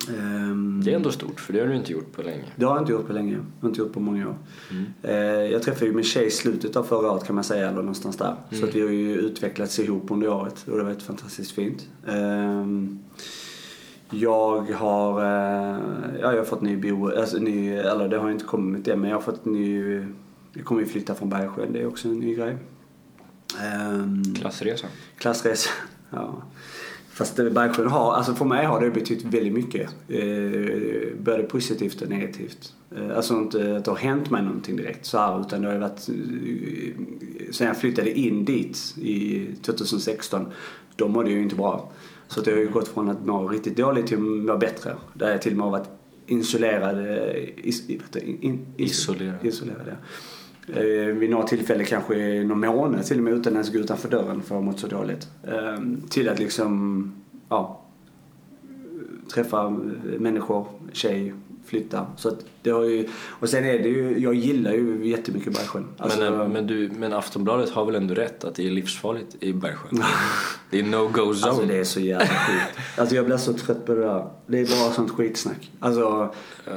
Ehm, Det är ändå stort, för det har du inte gjort på länge. Det har jag inte gjort på länge. Jag har inte gjort på många år. Mm. Eh, Jag träffade ju min tjej i slutet av förra året kan man säga, eller någonstans där. Så att vi har ju utvecklats ihop under året och det har varit fantastiskt fint. Ehm, Jag har, eh, ja, jag har fått ny bo, alltså ny, eller det har inte kommit än men jag har fått ny, jag kommer ju flytta från Bergsjön, det är också en ny grej. Ehm, Klassresa. Klassresa. Ja. Fast det Bergsjön har, alltså för mig har det betytt väldigt mycket. Eh, både positivt och negativt. Eh, alltså inte att det har hänt mig någonting direkt så här, utan det har varit... Eh, sen jag flyttade in dit i 2016, då mådde jag ju inte bra. Så jag har ju gått från att må riktigt dåligt till att må bättre. Där jag till och med har varit isolerad. eh, Is, du, in, in, Isolerad. isolerad ja. Eh, vid några tillfällen kanske någon månad till och med utan ens gå utanför dörren för att ha mått så dåligt. Eh, till att liksom, ja, träffa människor, tjej, flytta. Så att det har ju, och sen är det ju, jag gillar ju jättemycket Bergsjön. Alltså, men, eh, men, du, men Aftonbladet har väl ändå rätt att det är livsfarligt i Bergsjön? det är no-go zone. Alltså det är så jävla skit. Alltså jag blir så trött på det där. Det är bara sånt skitsnack. Alltså, Ja.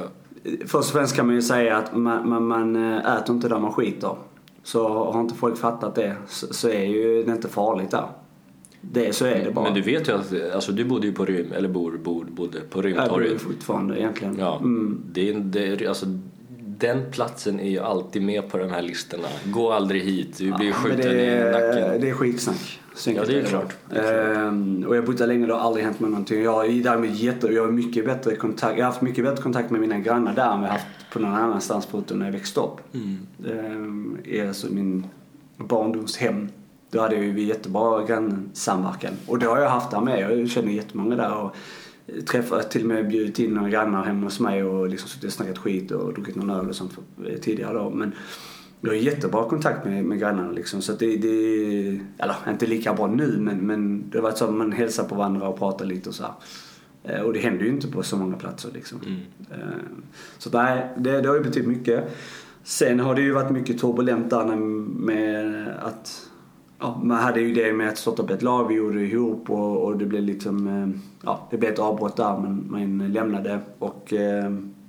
Först och främst kan man ju säga att man, man, man eh, äter inte där man skiter. Så har inte folk fattat det så, så är ju det inte farligt där. Det, så är det bara. Men du vet ju att alltså, du bodde ju på Rym, eller bor, bor, bodde på jag bor Rymtorget. fortfarande egentligen. Ja, Mm. det är, det alltså, den platsen är ju alltid med på de här listorna. Gå aldrig hit, du blir Men skjuten det, i nacken. det är skitsnack. Ja, det är klart. Ehm, och jag där länge, det har aldrig hänt mig någonting. Jag har därmed jätte, jag har mycket bättre kontakt, jag har haft mycket bättre kontakt med mina grannar där än jag haft på någon annanstans på när jag växte upp. Mm. Ehm, är alltså min barndomshem. Då hade vi jättebra grannsamverkan. Och det har jag haft där med. Jag känner jättemånga där och träffat, till och med bjudit in några grannar hemma hos mig och liksom suttit och snackat skit och druckit någon öl och sånt tidigare då. Men jag har jättebra kontakt med, med grannarna liksom. Så att det, det, eller inte lika bra nu men, men det har varit så att man hälsar på varandra och pratar lite och så här. Eh, och det händer ju inte på så många platser liksom. Mm. Eh, Så nej, det, det har ju betytt mycket. Sen har det ju varit mycket turbulent där med att Ja, man hade ju det med att starta upp ett lag, vi gjorde det ihop och, och det blev liksom, eh, ja, det blev ett avbrott där men man lämnade och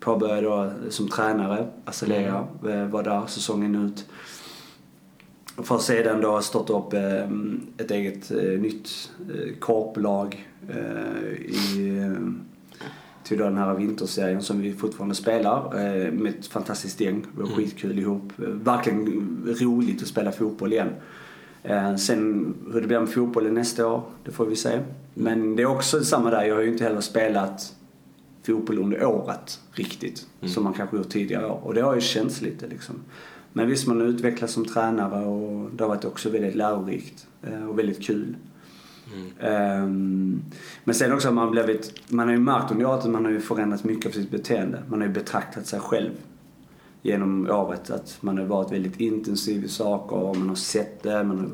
påbörjade då som tränare, Azalea, eh, var där säsongen ut. För att sedan då starta upp eh, ett eget eh, nytt korplag i, till den här vinterserien som vi fortfarande spelar med ett fantastiskt gäng. Vi har skitkul ihop. Verkligen roligt att spela fotboll igen. Sen hur det blir med fotbollen nästa år, det får vi se. Men det är också samma där, jag har ju inte heller spelat fotboll under året riktigt. Som man kanske gjort tidigare år. Och det har ju känts lite liksom. Men visst, man har utvecklats som tränare och det har varit också väldigt lärorikt eh, och väldigt kul. Ehm, men sen också har man blivit, man har ju märkt under året att man har ju förändrat mycket av sitt beteende. Man har ju betraktat sig själv genom året att man har varit väldigt intensiv i saker och man har sett det, man har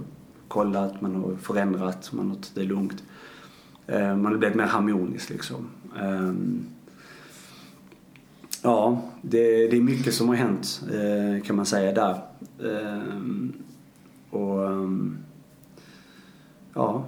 kollat, man har förändrat, man har tagit det lugnt. Ehm, man har blivit mer harmonisk liksom. Ehm, Ja, det, det är mycket som har hänt eh, kan man säga där. Ehm, och ehm, ja,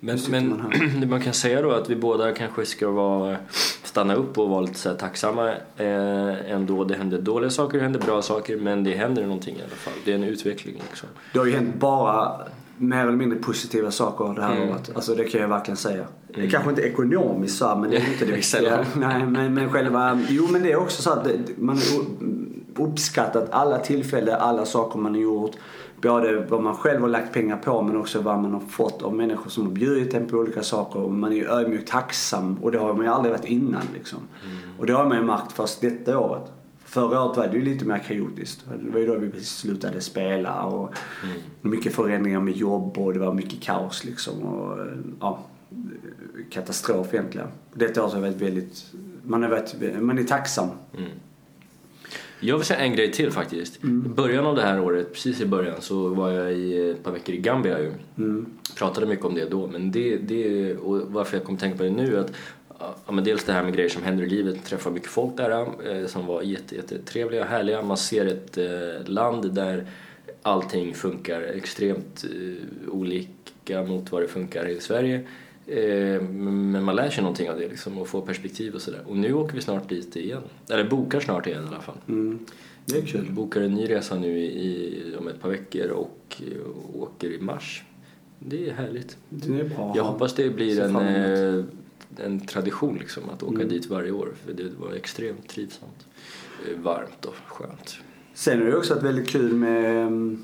Men, men man man kan säga då att vi båda kanske ska vara, stanna upp och vara lite så tacksamma eh, ändå. Det händer dåliga saker, det händer bra saker, men det händer någonting i alla fall. Det är en utveckling liksom. det har ju hänt bara mer eller mindre positiva saker det här Mm. året. Alltså det kan jag verkligen säga. Det är kanske inte ekonomiskt så här, men det är inte det viktiga. Nej, men, men själva, jo men det är också så att man har uppskattat alla tillfällen, alla saker man har gjort. Både vad man själv har lagt pengar på men också vad man har fått av människor som har bjudit en på olika saker. Och man är ju ödmjukt tacksam och det har man ju aldrig varit innan liksom. Och det har man ju märkt först detta året. Förra året var det ju lite mer kaotiskt. Det var ju då vi slutade spela och mycket förändringar med jobb och det var mycket kaos liksom. Och, ja, katastrof egentligen. Detta året har varit väldigt, man, har varit, man är tacksam. Jag vill säga en grej till faktiskt. I början av det här året, precis i början, så var jag i ett par veckor i Gambia ju. Pratade mycket om det då, men det, det och varför jag kom att tänka på det nu är att Ja, men dels det här med grejer som händer i livet, träffar mycket folk där eh, som var jätte, jättetrevliga och härliga. Man ser ett eh, land där allting funkar extremt eh, olika mot vad det funkar i Sverige. Men man lär sig någonting av det liksom och får perspektiv och sådär. Och nu åker vi snart dit igen. Eller bokar snart igen i alla fall. Mm. Det är Vi kul. bokar en ny resa nu i, om ett par veckor och åker i mars. Det är härligt. Det är bra. Jag hoppas det blir en, en tradition liksom att åka Mm. dit varje år för det var extremt trivsamt. Eh, Varmt och skönt. Sen är det också ett väldigt kul med... mm,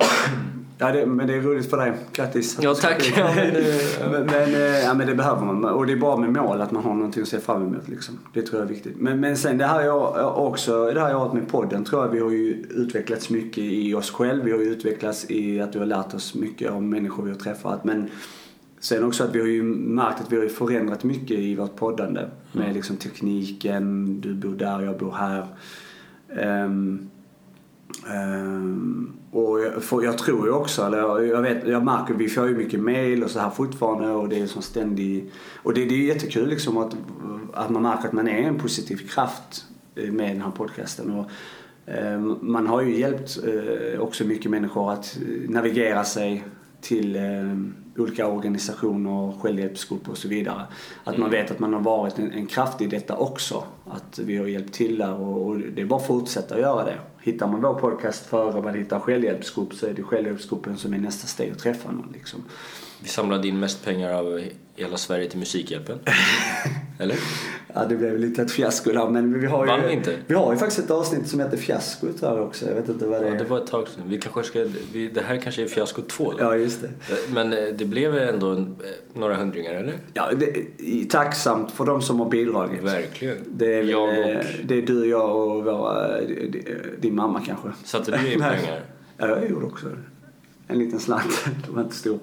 Ja, det, men det är roligt för dig. Grattis. Ja, tack. Ja, men, eh, men, men, eh, ja, men det behöver man. Och det är bra med mål, att man har någonting att se fram emot. Liksom. Det tror jag är viktigt. Men, men sen det här år, också, det här året med podden tror jag vi har ju utvecklats mycket i oss själv. Vi har ju utvecklats i att vi har lärt oss mycket om människor vi har träffat. Men sen också att vi har ju märkt att vi har förändrat mycket i vårt poddande. Med liksom tekniken, du bor där, jag bor här. Ehm, Ehm, och jag, för jag tror ju också, eller jag, jag vet, jag märker, vi får ju mycket mail och så här fortfarande och det är som ständig, och det, det är jättekul liksom att, att man märker att man är en positiv kraft eh, med den här podcasten. Och, ehm, man har ju hjälpt eh, också mycket människor att eh, navigera sig till olika organisationer, självhjälpsgrupper och så vidare. Att man vet att man har varit en, en kraft i detta också. Att vi har hjälpt till där och, och det är bara att fortsätta göra det. Hittar man vår podcast före man hittar självhjälpsgrupp så är det självhjälpsgruppen som är nästa steg att träffa någon liksom. Vi samlade in mest pengar av hela Sverige till Musikhjälpen. Eller? Ja, det blev lite ett fiasko där men vi har ju... Inte? Vi har ju faktiskt ett avsnitt som heter Fiaskot här också. Jag vet inte vad det Ja, är. det var ett tag sedan. Vi kanske ska, vi, det här kanske är fiasko två då? Ja, just det. Men eh, det blev ändå eh, några hundringar, eller? Ja, det tacksamt för de som har bidragit. Verkligen. Det är, jag eh, och... det är du, jag och våra, din mamma kanske. Satte du in pengar? Ja, jag gjorde också. En liten slant. Det var inte stor.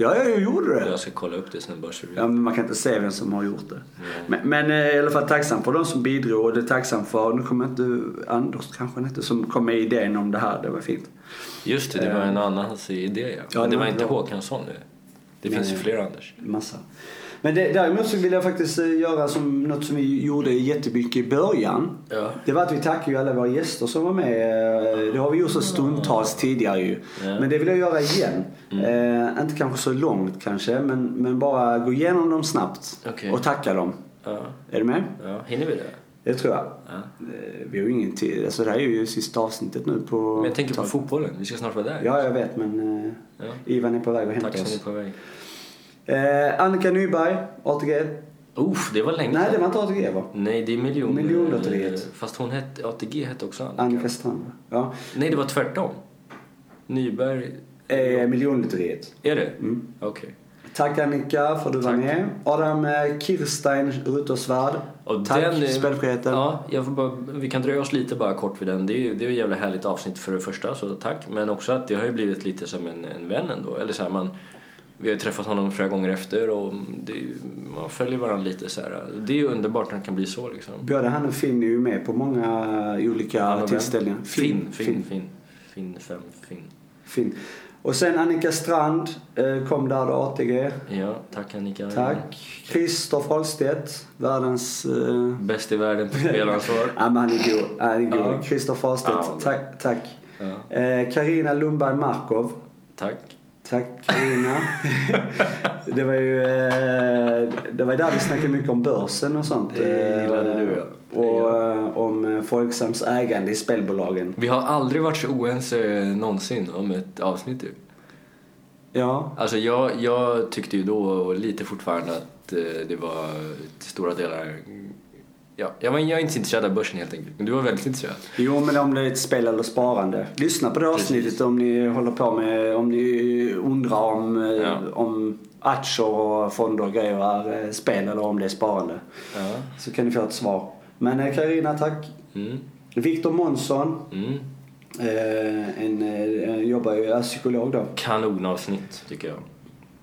Ja, jag gjorde det. Jag ska kolla upp det sen bara Ja, men man kan inte se vem som har gjort det. Men, men eh, i alla fall tacksam för de som bidrog och det är tacksam för, nu kommer inte Anders kanske inte, som kom med idén om det här. Det var fint. Just det, det var en annans idé ja. Ja, det var inte. Håkansson nu. Det finns ju fler Anders. Massa. Men det, däremot så vill jag faktiskt eh, göra som något som vi gjorde jättemycket i början. Ja. Det var att vi tackar ju alla våra gäster som var med. Eh, Det har vi gjort så stundtals tidigare ju. Ja. Men det vill jag göra igen. Eh, inte kanske så långt kanske, men, men bara gå igenom dem snabbt. Okej. Och tacka dem. Ja. Är du med? ja. Hinner vi det? Det tror jag. Ja. Eh, Vi har ju ingen tid. Alltså det här är ju sista avsnittet nu på... Men jag tänker på fotbollen. Vi ska snart vara där. Ja, jag vet men Ja. Ivan är på väg och hämtar Tack så oss. är på väg. Eh, Annika Nyberg, ATG. Uff, det var länge Nej, det var inte ATG va? Nej, det är miljon... Miljonlotteriet. Fast hon hette... ATG hette också Annika. Annika Strand? Ja. Nej, det var tvärtom. Nyberg... Eh, miljonlotteriet. Är det? Mm. Okej. Tack Annika för att du var Tack. med. Adam eh, Kirstein Rutersvärd. Och Tack den spelfriheten. Ja, jag får bara, vi kan dröja oss lite bara kort vid den. Det är ju det är ett jävla härligt avsnitt för det första, så tack. Men också att det har ju blivit lite som en, en vän ändå. Eller så här, man, vi har ju träffat honom flera gånger efter och ju- man följer varandra lite så här. Det är ju underbart när det kan bli så liksom. Både han och Finn är ju med på många olika tillställningar. Finn, Finn, Finn. Finn, fem, Finn. Finn. Och sen Annika Strand eh, kom där då, ATG. Ja, tack Annika. Tack. Christer Fahlstedt, världens... Eh... Bäst i världen på spelansvar. Ja, men han är god. Han är god. Ja. Christer. Ja, Tack. tack. Ja, Eh, Lundberg Markov. tack. Tack Carina. det var ju eh, det var där vi snackade mycket om börsen och sånt. Det gillade Eh, du, ja. Och eh, om Folksams ägande i spelbolagen. Vi har aldrig varit så oense någonsin om ett avsnitt typ. Ja, Alltså jag, jag tyckte ju då och lite fortfarande att det var till stora delar... Ja, jag, var, jag är inte så intresserad av börsen helt enkelt. Men du var väldigt intresserad. jo men om det är ett spel eller sparande. Lyssna på det avsnittet om ni håller på med, om ni undrar om, eh, Ja. om aktier och fonder och grejer är eh, spel eller om det är sparande. Ja. Så kan ni få ett svar. Men eh, Carina, tack. Mm. Viktor Månsson, Mm. eh, en, eh, jobbar ju, är psykolog då. Kanonavsnitt tycker jag.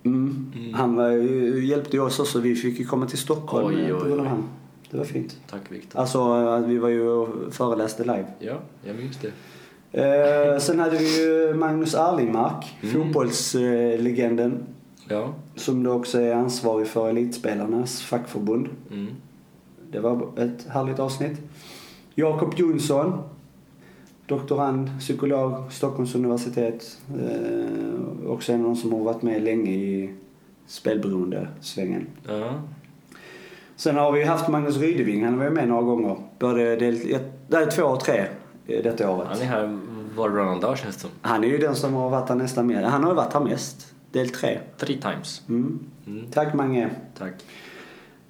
Mm. Han var, hjälpte ju oss också. Vi fick ju komma till Stockholm Oj, eh, på oj, grund av oj. Det var fint. Tack Viktor. Alltså, vi var ju och föreläste live. Ja, jag minns det. Eh, sen hade vi ju Magnus Erlingmark, Mm. fotbollslegenden. Ja. Som då också är ansvarig för elitspelarnas fackförbund. Mm. Det var ett härligt avsnitt. Jakob Jonsson, doktorand, psykolog, Stockholms universitet. Eh, också en av de som har varit med länge i spelberoende-svängen. Ja. Sen har vi haft Magnus Rydeving, han var ju med några gånger. Både del ett, nej, två och tre eh, detta året. Han är här var och varannan dag känns det som. Han är ju den som har varit här nästan mer. Han har ju varit här mest. Del tre. Three times. Mm. Mm. Tack Mange. Tack.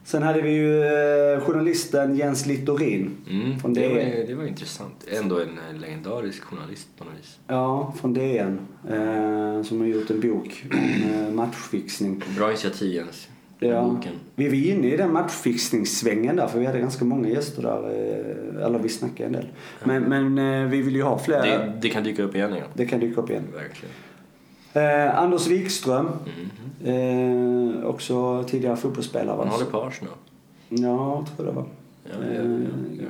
Sen hade vi ju eh, journalisten Jens Littorin. Mm. Från det, DN. var, det var intressant. Ändå en eh, legendarisk journalist på något vis. Ja, från DN. Eh, som har gjort en bok om matchfixning. Bra initiativ Jens. Ja. Vi var inne i den matchfixningssvängen där för vi hade ganska många gäster där. Eh, eller vi snackade en del. Men, men eh, vi vill ju ha fler. Det, det kan dyka upp igen ja. Det kan dyka upp igen. Verkligen. Eh, Anders Wikström. Mhm. Eh, också tidigare fotbollsspelare. Han håller på Arsenal. Ja, jag tror det var. Ja, ja, ja, ja.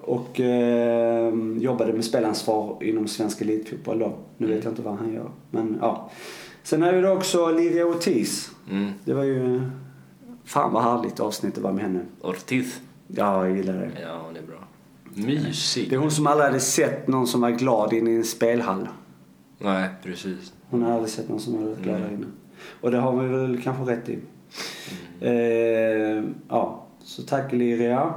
Och eh, jobbade med spelansvar inom svensk elitfotboll då. Nu Mm. vet jag inte vad han gör. Men ja. Sen har vi då också Liria Ortiz. Mm. Det var ju... Fan vad härligt avsnitt det var med henne. Ortiz. Ja, jag gillar det. Ja, hon är bra. Mysig. Det är hon som aldrig hade sett någon som var glad inne i en spelhall. Nej, precis. Hon har aldrig sett någon som har varit glad där inne. Och det har vi väl kanske rätt i. Mm. Eh, ja, så tack Liria.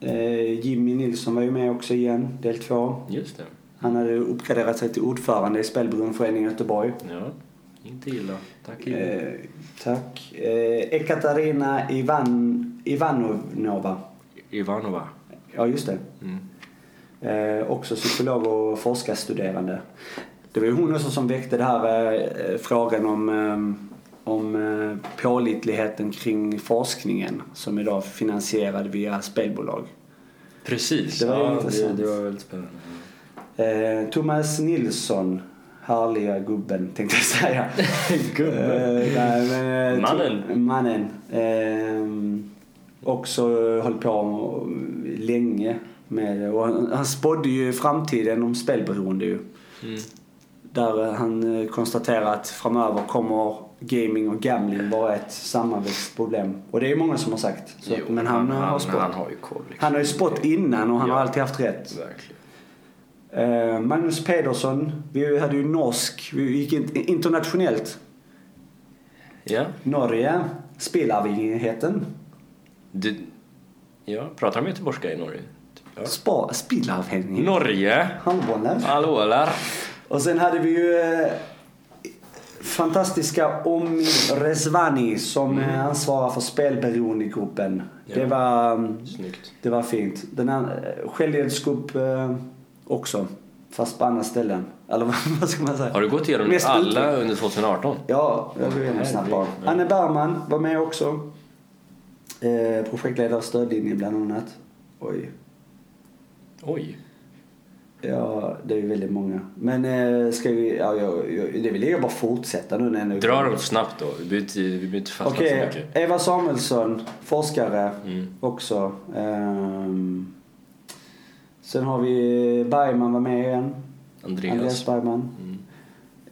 Eh, Jimmy Nilsson var ju med också igen, del två. Just det. Han hade uppgraderat sig till ordförande i Spelberoendeföreningen i Göteborg. Ja, inte illa. Tack Ivo. Eh, tack. Eh, Ekaterina Ivan, Ivanova. Ivanova. Ja, just det. Mm. Eh, också psykolog och forskarstuderande. Det var ju hon också som väckte det här eh, frågan om, eh, om eh, pålitligheten kring forskningen som idag finansierad via spelbolag. Precis. Det var ja, intressant. Det, det var väldigt spännande. Eh, Thomas Nilsson, härliga gubben tänkte jag säga. Gubben. Eh, nej, men, eh, Mannen. Mannen. Eh, också hållit på länge med. Och han, han spådde ju framtiden om spelberoende ju. Mm. Där han konstaterar att framöver kommer gaming och gambling vara ett sammanväxtproblem. Och det är många som har sagt. Så, Jo, men han, eh, har han, spott. han har ju koll. Liksom. Han har ju spott innan och han Ja. har alltid haft rätt. Verkligen. Eh, Magnus Pedersson, vi hade ju norsk, vi gick in, internationellt. Ja. Norge, Spelavhängigheten. Du, ja, pratar de göteborgska i Norge? Ja. Spa. Norge. Handbollar. Hallå eller? Och sen hade vi ju eh, fantastiska Omir Rezvani som eh, ansvarar för spelberoendegruppen. Ja. Det var... mm, Snyggt. Det var fint. Den här självhjälpsgrupp också. Fast på andra ställen. Eller vad- ska man säga? Har du gått igenom alla under 2018? Ja, jag går igenom snabbt bara. Anne Bergman var med också. Eh, projektledare av stödlinjen bland annat. Oj. Oj. Ja, det är ju väldigt många. Men eh, ska vi... Ja, jag, jag, det vill jag bara fortsätta nu när Dra dem snabbt då. Vi behöver inte, fastna Okej, så mycket. Eva Samuelsson, forskare Mm. också. Ehm, sen har vi Bergman var med igen. Andreas. Andreas Bergman. Mm.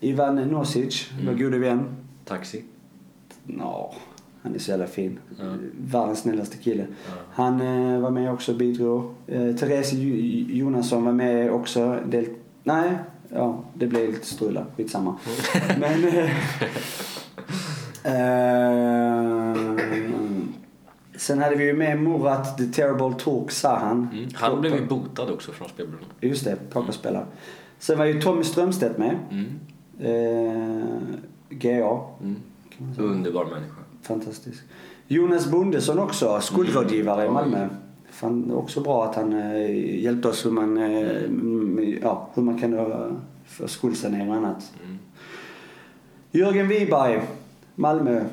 Ivan Nosic, vår gode vän. Taxi. Ja, han är så jävla fin. Ja. Världens snällaste kille. Ja. Han eh, var med också och bidrog. Eh, Therese Jo- Jonasson var med också. Del... Nej, ja, det blev lite strul där. Skitsamma. Men... Eh, eh, sen hade vi ju med Murat the Terrible Turk Sahan. Mm. Han blev ju botad också från spelberoende. Just det, pokerspelare. Sen var ju Tommy Strömstedt med. Mm. Eh, GA. Mm. Underbar människa. Fantastisk. Jonas Bondesson också, skuldrådgivare i Malmö. Fan, också bra att han eh, hjälpte oss hur man, eh, mm, ja, hur man kan eh, få skuldsanering och annat. Mm. Jörgen Wiberg, Malmö,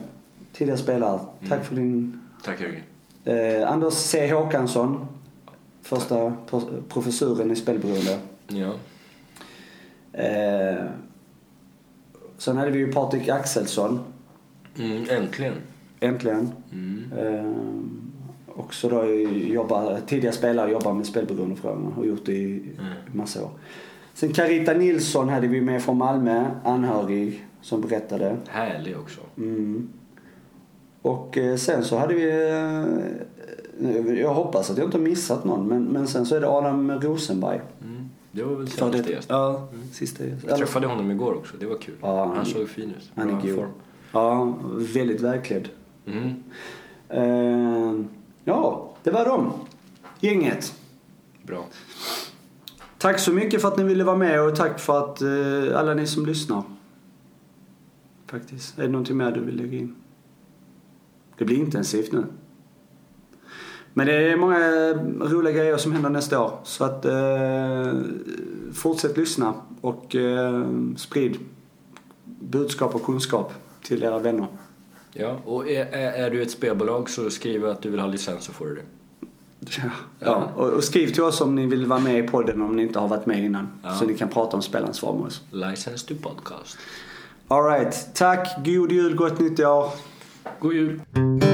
tidigare spelare. Tack för din... Tack Jörgen. Eh, Anders C Håkansson, första pro- professuren i spelberoende. Ja. Eh, sen hade vi ju Patrik Axelsson, Mm, äntligen. äntligen. Mm. Eh, också då jobbar, tidigare spelare jobbar med spelberoendefrågorna och gjort det i Mm. massa år. Sen Carita Nilsson hade vi med från Malmö, anhörig, som berättade. Härlig också. Mm. Och eh, sen så hade vi, eh, jag hoppas att jag inte har missat någon, men, men sen så är det Adam Rosenberg. Mm. Det var väl senaste det- gäst. Ja, sista gäst. Jag träffade honom igår också. Det var kul. Ja, han- han såg fin ut. Han är god. Ja, väldigt välklädd. Mm. Eh, ja, det var dem. Gänget. Bra. Tack så mycket för att ni ville vara med och tack för att eh, alla ni som lyssnar. Faktiskt. Är det någonting mer du vill lägga in? Det blir intensivt nu. Men det är många roliga grejer som händer nästa år. Så att eh, fortsätt lyssna och eh, sprid budskap och kunskap till era vänner. Ja, och är, är, du ett spelbolag så skriv att du vill ha licens så får du det. Ja, ja. Och, och skriv till oss om ni vill vara med i podden om ni inte har varit med innan. Ja. Så ni kan prata om spelansvar med oss. License to podcast. Alright, tack, god jul, gott nytt år. Goeie.